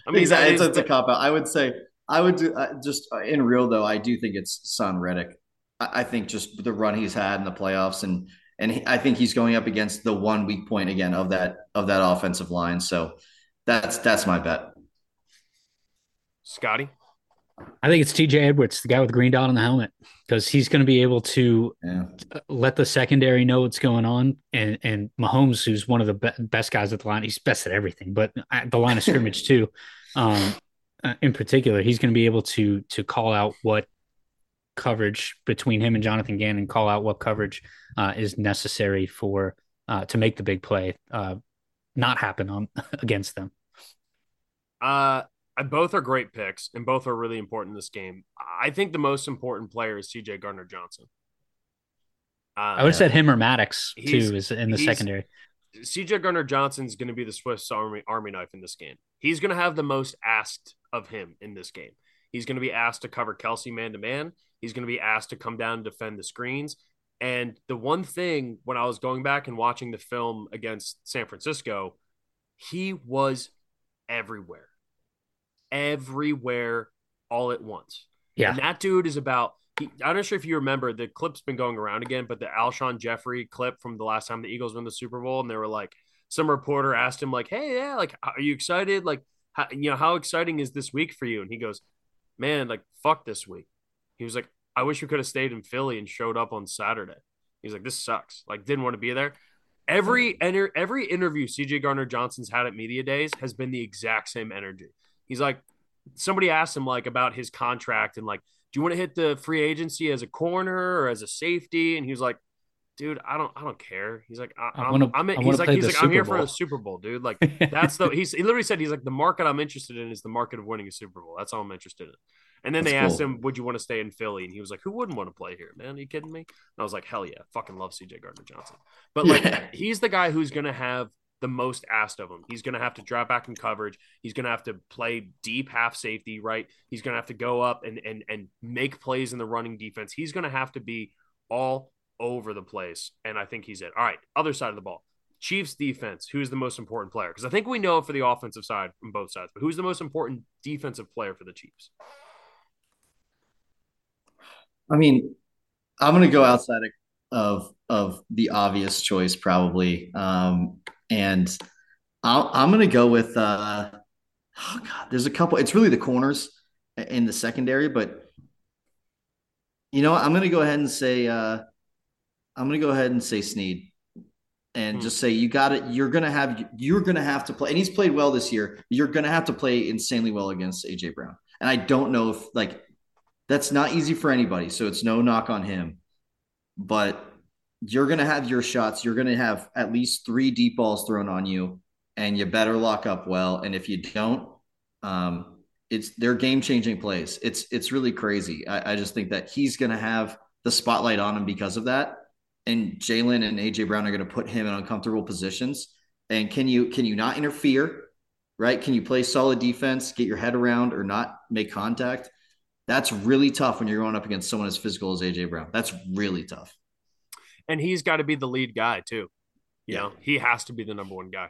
I mean, exactly. It's, it's, a cop out. I would say I would do uh, just uh, in real though. I do think it's Son Reddick. I, I, think just the run he's had in the playoffs and and he, I think he's going up against the one weak point again of that of that offensive line. So that's that's my bet. Scotty, I think it's TJ Edwards, the guy with the green dot on the helmet, because he's going to be able to Yeah. let the secondary know what's going on. And and Mahomes, who's one of the be- best guys at the line, he's best at everything, but at the line of scrimmage too. *laughs* Um, uh, in particular, he's going to be able to to call out what coverage between him and Jonathan Gannon, call out what coverage uh, is necessary for uh, to make the big play uh, not happen on *laughs* against them. uh, both are great picks, and both are really important in this game. I think the most important player is C.J. Gardner Johnson. Uh, I would have said him or Maddox too, is in the secondary. CJ Gardner Johnson's going to be the Swiss Army Army knife in this game. He's going to have the most asked of him in this game. He's going to be asked to cover Kelce man to man. He's going to be asked to come down and defend the screens. And the one thing when I was going back and watching the film against San Francisco, he was everywhere, everywhere, all at once. Yeah. And that dude is about. He, I'm not sure if you remember the clip's been going around again, but the Alshon Jeffery clip from the last time the Eagles won the Super Bowl, and they were like, some reporter asked him like, "Hey, yeah, like, are you excited? Like, how, you know, how exciting is this week for you?" And he goes, "Man, like, fuck this week." He was like, "I wish we could have stayed in Philly and showed up on Saturday." He's like, "This sucks. Like, didn't want to be there." Every enter, every interview CJ Gardner Johnson's had at media days has been the exact same energy. He's like, somebody asked him like about his contract and like, do you want to hit the free agency as a corner or as a safety? And he was like, dude, I don't, I don't care. He's like, I, I I'm, wanna- I'm, I he's like, he's like, I'm here for Bowl." the Super Bowl, dude. Like, *laughs* that's the, he's, he literally said, he's like, the market I'm interested in is the market of winning a Super Bowl. That's all I'm interested in. And then That's they asked cool. him, would you want to stay in Philly? And he was like, who wouldn't want to play here, man? Are you kidding me? And I was like, hell yeah, fucking love CJ Gardner Johnson. But like, Yeah. *laughs* he's the guy who's going to have the most asked of him. He's going to have to drop back in coverage. He's going to have to play deep half safety, right? He's going to have to go up and and and make plays in the running defense. He's going to have to be all over the place, and I think he's it. All right, other side of the ball. Chiefs defense, who's the most important player? Because I think we know for the offensive side from both sides, but who's the most important defensive player for the Chiefs? I mean, I'm going to go outside of of the obvious choice probably, um, and I'll, I'm going to go with. Uh, oh God, there's a couple. It's really the corners in the secondary, but you know, what? I'm going to go ahead and say. Uh, I'm going to go ahead and say Sneed, and Hmm. just say you got it. You're going to have you're going to have to play, and he's played well this year. You're going to have to play insanely well against AJ Brown, and I don't know if like that's not easy for anybody. So it's no knock on him. But you're going to have your shots. You're going to have at least three deep balls thrown on you, and you better lock up well. And if you don't, um, it's they're game changing plays. It's it's really crazy. I, I just think that he's going to have the spotlight on him because of that. And Jalen and AJ Brown are going to put him in uncomfortable positions. And can you can you not interfere? Right? Can you play solid defense, get your head around, or not make contact? That's really tough when you're going up against someone as physical as AJ Brown. That's really tough. And he's got to be the lead guy too. You Yeah. know, he has to be the number one guy.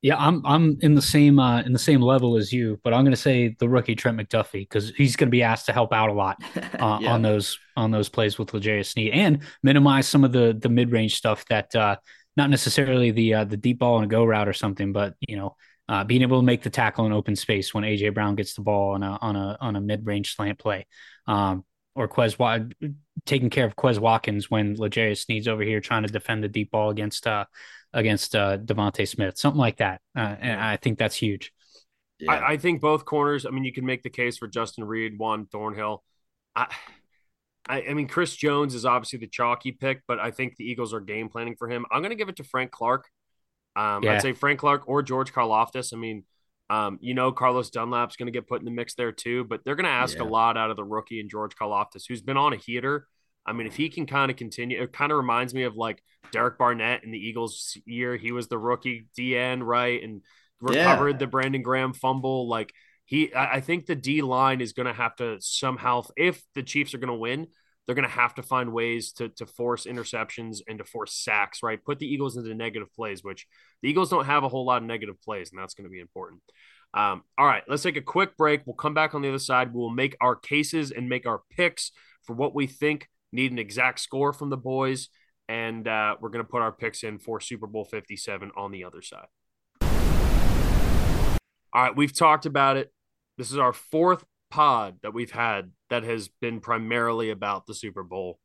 Yeah, I'm I'm in the same uh, in the same level as you, but I'm going to say the rookie Trent McDuffie because he's going to be asked to help out a lot *laughs* uh, Yeah. on those on those plays with L'Jarius Sneed and minimize some of the the mid range stuff that uh, not necessarily the uh, the deep ball and a go route or something, but you know uh, being able to make the tackle in open space when AJ Brown gets the ball on a on a on a mid range slant play, um, or Quez taking care of Quez Watkins when L'Jarius Sneed's over here trying to defend the deep ball against uh, against uh, DeVonta Smith, something like that, uh, and I think that's huge. Yeah. I, I think both corners. I mean, you can make the case for Justin Reid, Juan Thornhill. I, I, I mean, Chris Jones is obviously the chalky pick, but I think the Eagles are game planning for him. I'm going to give it to Frank Clark. Um, Yeah. I'd say Frank Clark or George Karlaftis. I mean, um, you know, Carlos Dunlap's going to get put in the mix there too, but they're going to ask Yeah. a lot out of the rookie and George Karlaftis, who's been on a heater. I mean, if he can kind of continue, it kind of reminds me of like Derek Barnett in the Eagles year. He was the rookie DN, right? And Yeah. recovered the Brandon Graham fumble. Like he, I I think the D line is going to have to somehow, if the Chiefs are going to win, they're going to have to find ways to to force interceptions and to force sacks, right? Put the Eagles into negative plays, which the Eagles don't have a whole lot of negative plays, and that's going to be important. Um, all right, let's take a quick break. We'll come back on the other side. We'll make our cases and make our picks for what we think Need an exact score from the boys, and uh, we're going to put our picks in for Super Bowl 57 on the other side. All right, we've talked about it. This is our fourth pod that we've had that has been primarily about the Super Bowl.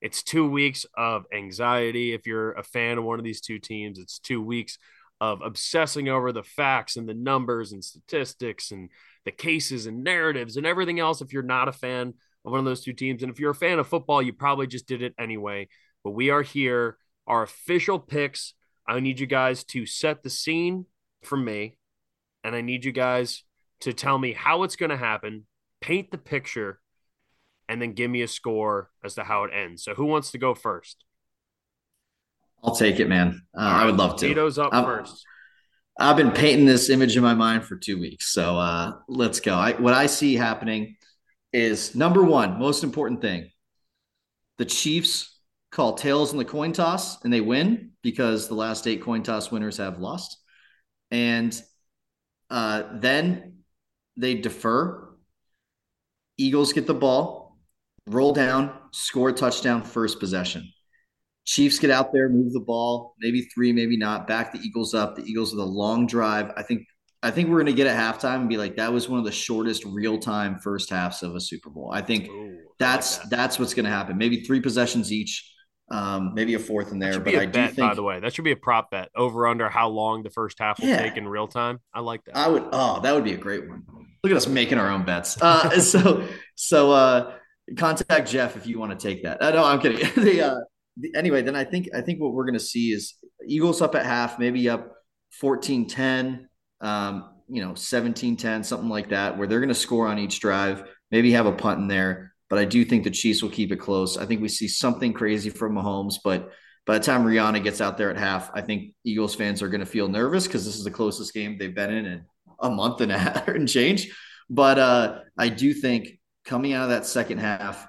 It's two weeks of anxiety if you're a fan of one of these two teams. It's two weeks of obsessing over the facts and the numbers and statistics and the cases and narratives and everything else if you're not a fan of one of those two teams. And if you're a fan of football, you probably just did it anyway. But we are here, our official picks. I need you guys to set the scene for me, and I need you guys to tell me how it's going to happen, paint the picture, and then give me a score as to how it ends. So, who wants to go first? I'll take it, man. Uh, I would love to. Tito's up I'm, first. I've been painting this image in my mind for two weeks, so uh, let's go. I, what I see happening is number one, most important thing: the Chiefs call tails in the coin toss and they win because the last eight coin toss winners have lost, and uh, then they defer. Eagles get the ball, roll down, score a touchdown, first possession. Chiefs get out there, move the ball, maybe three, maybe not. Back the Eagles up. The Eagles with a long drive. I think I think we're going to get at halftime and be like, that was one of the shortest real time first halves of a Super Bowl. I think Ooh, that's like that. that's what's going to happen. Maybe three possessions each, um, maybe a fourth in there. But I bet, do think, by the way, that should be a prop bet over under how long the first half will yeah, take in real time. I like that. I would. Oh, that would be a great one. Look at us making our own bets. Uh, *laughs* so so uh, contact Jeff if you want to take that. Uh, no, I'm kidding. *laughs* the, uh, the, anyway, then I think I think what we're going to see is Eagles up at half, maybe up 14-10 um, you know, 17 10, something like that, where they're going to score on each drive, maybe have a punt in there. But I do think the Chiefs will keep it close. I think we see something crazy from Mahomes, but by the time Rihanna gets out there at half, I think Eagles fans are going to feel nervous because this is the closest game they've been in in a month and a *laughs* half and change. But uh, I do think coming out of that second half,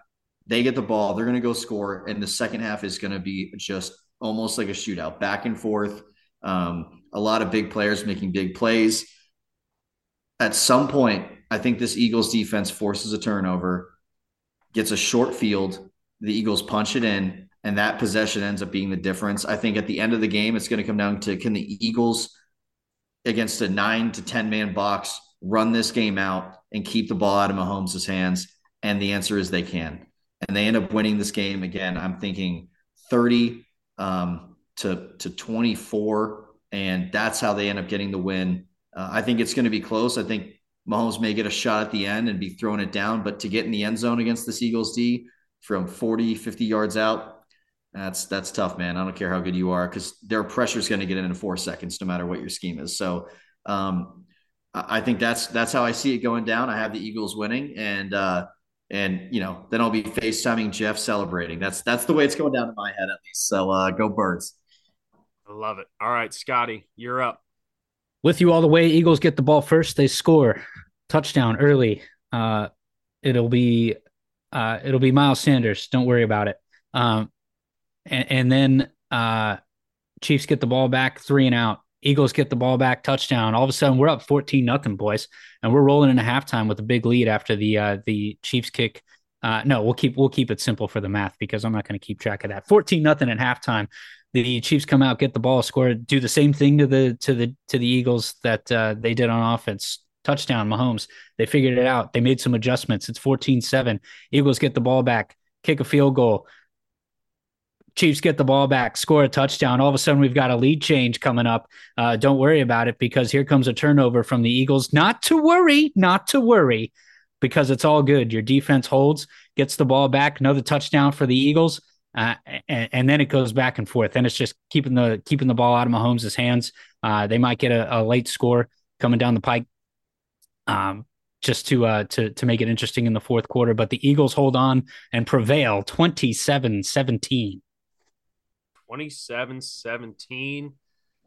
they get the ball, they're going to go score, and the second half is going to be just almost like a shootout, back and forth. Um, a lot of big players making big plays. At some point, I think this Eagles defense forces a turnover, gets a short field. The Eagles punch it in, and that possession ends up being the difference. I think at the end of the game, it's going to come down to can the Eagles against a nine to 10 man box run this game out and keep the ball out of Mahomes' hands? And the answer is they can. And they end up winning this game. Again, I'm thinking 30 um, to, to 24 and that's how they end up getting the win. Uh, I think it's going to be close. I think Mahomes may get a shot at the end and be throwing it down, but to get in the end zone against the Eagles D from 40, 50 yards out, that's that's tough, man. I don't care how good you are because their pressure is going to get in in four seconds, no matter what your scheme is. So um, I think that's that's how I see it going down. I have the Eagles winning, and uh, and you know then I'll be FaceTiming Jeff celebrating. That's that's the way it's going down in my head at least. So uh, go Birds. I love it. All right, Scotty, you're up. With you all the way. Eagles get the ball first. They score touchdown early. Uh, it'll be uh, it'll be Miles Sanders. Don't worry about it. Um, and, and then uh, Chiefs get the ball back, three and out. Eagles get the ball back, touchdown. All of a sudden, we're up fourteen nothing, boys, and we're rolling into halftime with a big lead after the uh, the Chiefs kick. Uh, no, we'll keep we'll keep it simple for the math because I'm not going to keep track of that. Fourteen nothing at halftime the Chiefs come out, get the ball, score, do the same thing to the to the to the Eagles that uh, they did on offense. Touchdown, Mahomes. They figured it out. They made some adjustments. It's 14-7. Eagles get the ball back, kick a field goal. Chiefs get the ball back, score a touchdown. All of a sudden, we've got a lead change coming up. Uh, don't worry about it because here comes a turnover from the Eagles. Not to worry, not to worry, because it's all good. Your defense holds, gets the ball back, another touchdown for the Eagles. Uh, and, and, then it goes back and forth. And it's just keeping the keeping the ball out of Mahomes' hands. Uh, they might get a, a, late score coming down the pike, um, just to uh, to to make it interesting in the fourth quarter. But the Eagles hold on and prevail 27-17. 27-17.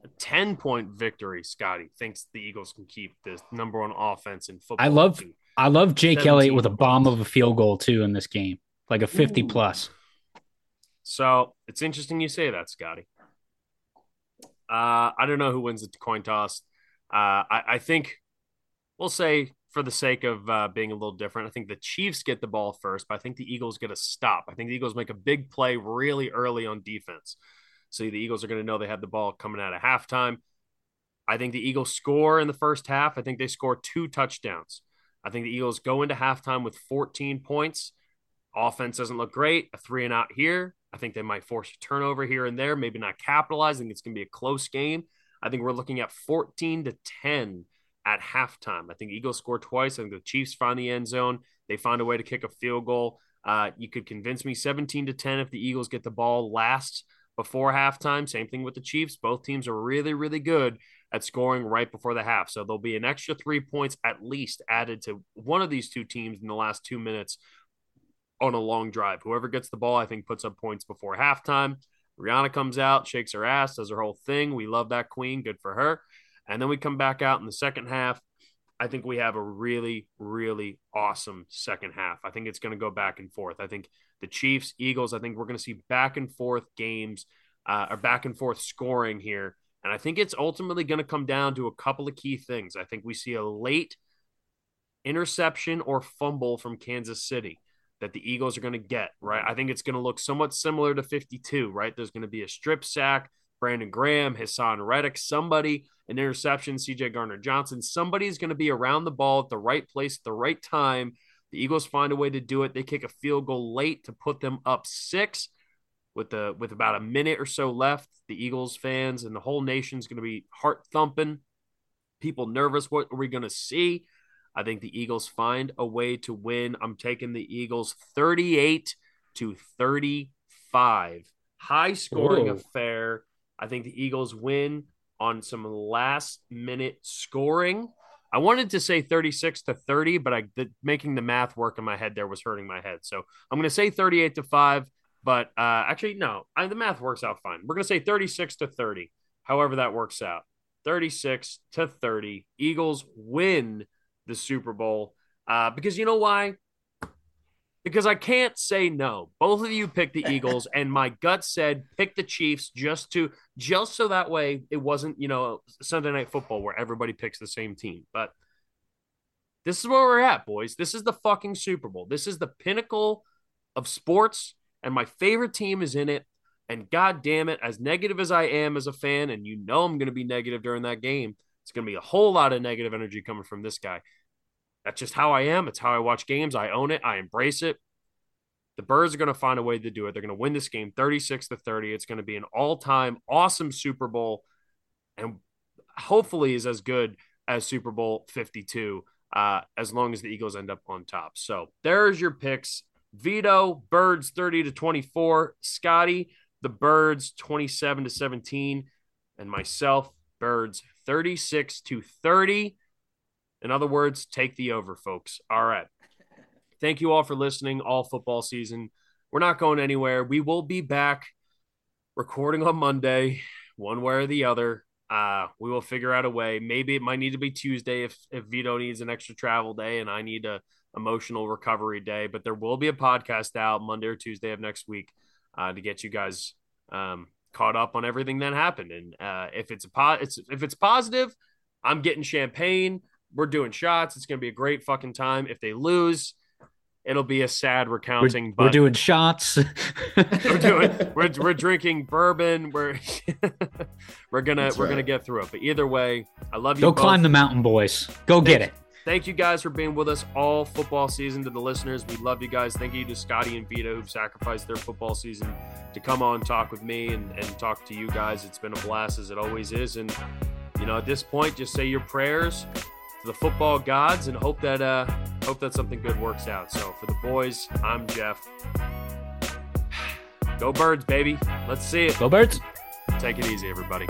A 10 point victory, Scotty thinks the Eagles can keep the number one offense in football. I love I love Jake Elliott with a bomb of a field goal too in this game, like a 50 Ooh. plus. So it's interesting you say that, Scotty. Uh, I don't know who wins the coin toss. Uh, I, I think we'll say for the sake of uh, being a little different. I think the Chiefs get the ball first, but I think the Eagles get a stop. I think the Eagles make a big play really early on defense. So the Eagles are going to know they have the ball coming out of halftime. I think the Eagles score in the first half. I think they score two touchdowns. I think the Eagles go into halftime with 14 points. Offense doesn't look great. A three and out here. I think they might force a turnover here and there, maybe not think it's going to be a close game. I think we're looking at 14 to 10 at halftime. I think Eagles score twice. I think the Chiefs find the end zone. They find a way to kick a field goal. Uh, you could convince me 17 to 10 if the Eagles get the ball last before halftime. Same thing with the Chiefs. Both teams are really, really good at scoring right before the half. So there'll be an extra three points at least added to one of these two teams in the last two minutes on a long drive. Whoever gets the ball, I think, puts up points before halftime. Rihanna comes out, shakes her ass, does her whole thing. We love that queen. Good for her. And then we come back out in the second half. I think we have a really, really awesome second half. I think it's going to go back and forth. I think the Chiefs, Eagles, I think we're going to see back and forth games uh, or back and forth scoring here. And I think it's ultimately going to come down to a couple of key things. I think we see a late interception or fumble from Kansas City that the Eagles are going to get, right? I think it's going to look somewhat similar to 52, right? There's going to be a strip sack, Brandon Graham, Hassan Reddick, somebody, an interception, CJ Gardner Johnson. Somebody's going to be around the ball at the right place at the right time. The Eagles find a way to do it. They kick a field goal late to put them up six with the with about a minute or so left. The Eagles fans and the whole nation's going to be heart thumping, people nervous. What are we going to see? I think the Eagles find a way to win. I'm taking the Eagles 38 to 35. High scoring Whoa. affair. I think the Eagles win on some last minute scoring. I wanted to say 36 to 30, but I the, making the math work in my head there was hurting my head. So I'm going to say 38 to 5, but uh, actually, no, I, the math works out fine. We're going to say 36 to 30, however that works out. 36 to 30. Eagles win the Super Bowl. Uh, because you know why? Because I can't say no. Both of you picked the Eagles, and my gut said pick the Chiefs just to just so that way it wasn't you know Sunday night football where everybody picks the same team. But this is where we're at, boys. This is the fucking Super Bowl. This is the pinnacle of sports, and my favorite team is in it. And god damn it, as negative as I am as a fan, and you know I'm going to be negative during that game, it's going to be a whole lot of negative energy coming from this guy. That's just how I am. It's how I watch games. I own it. I embrace it. The Birds are going to find a way to do it. They're going to win this game 36 to 30. It's going to be an all-time awesome Super Bowl and hopefully is as good as Super Bowl 52 uh, as long as the Eagles end up on top. So, there's your picks. Vito, Birds 30 to 24, Scotty, the Birds 27 to 17, and myself, Birds 36 to 30. In other words, take the over, folks. All right. Thank you all for listening all football season. We're not going anywhere. We will be back recording on Monday, one way or the other. Uh, we will figure out a way. Maybe it might need to be Tuesday if, if Vito needs an extra travel day and I need a emotional recovery day. But there will be a podcast out Monday or Tuesday of next week uh, to get you guys um, caught up on everything that happened. And uh, if it's a po- it's if it's positive, I'm getting champagne. We're doing shots. It's gonna be a great fucking time. If they lose, it'll be a sad recounting. We're, but we're doing shots. *laughs* we're doing we're, we're drinking bourbon. We're *laughs* we're gonna That's we're right. gonna get through it. But either way, I love you. Go both. climb the mountain, boys. Go Thank, get it. Thank you guys for being with us all football season. To the listeners, we love you guys. Thank you to Scotty and Vito who've sacrificed their football season to come on talk with me and, and talk to you guys. It's been a blast as it always is. And you know, at this point, just say your prayers to the football gods and hope that uh hope that something good works out. So for the boys, I'm Jeff. *sighs* Go birds, baby. Let's see it. Go birds. Take it easy, everybody.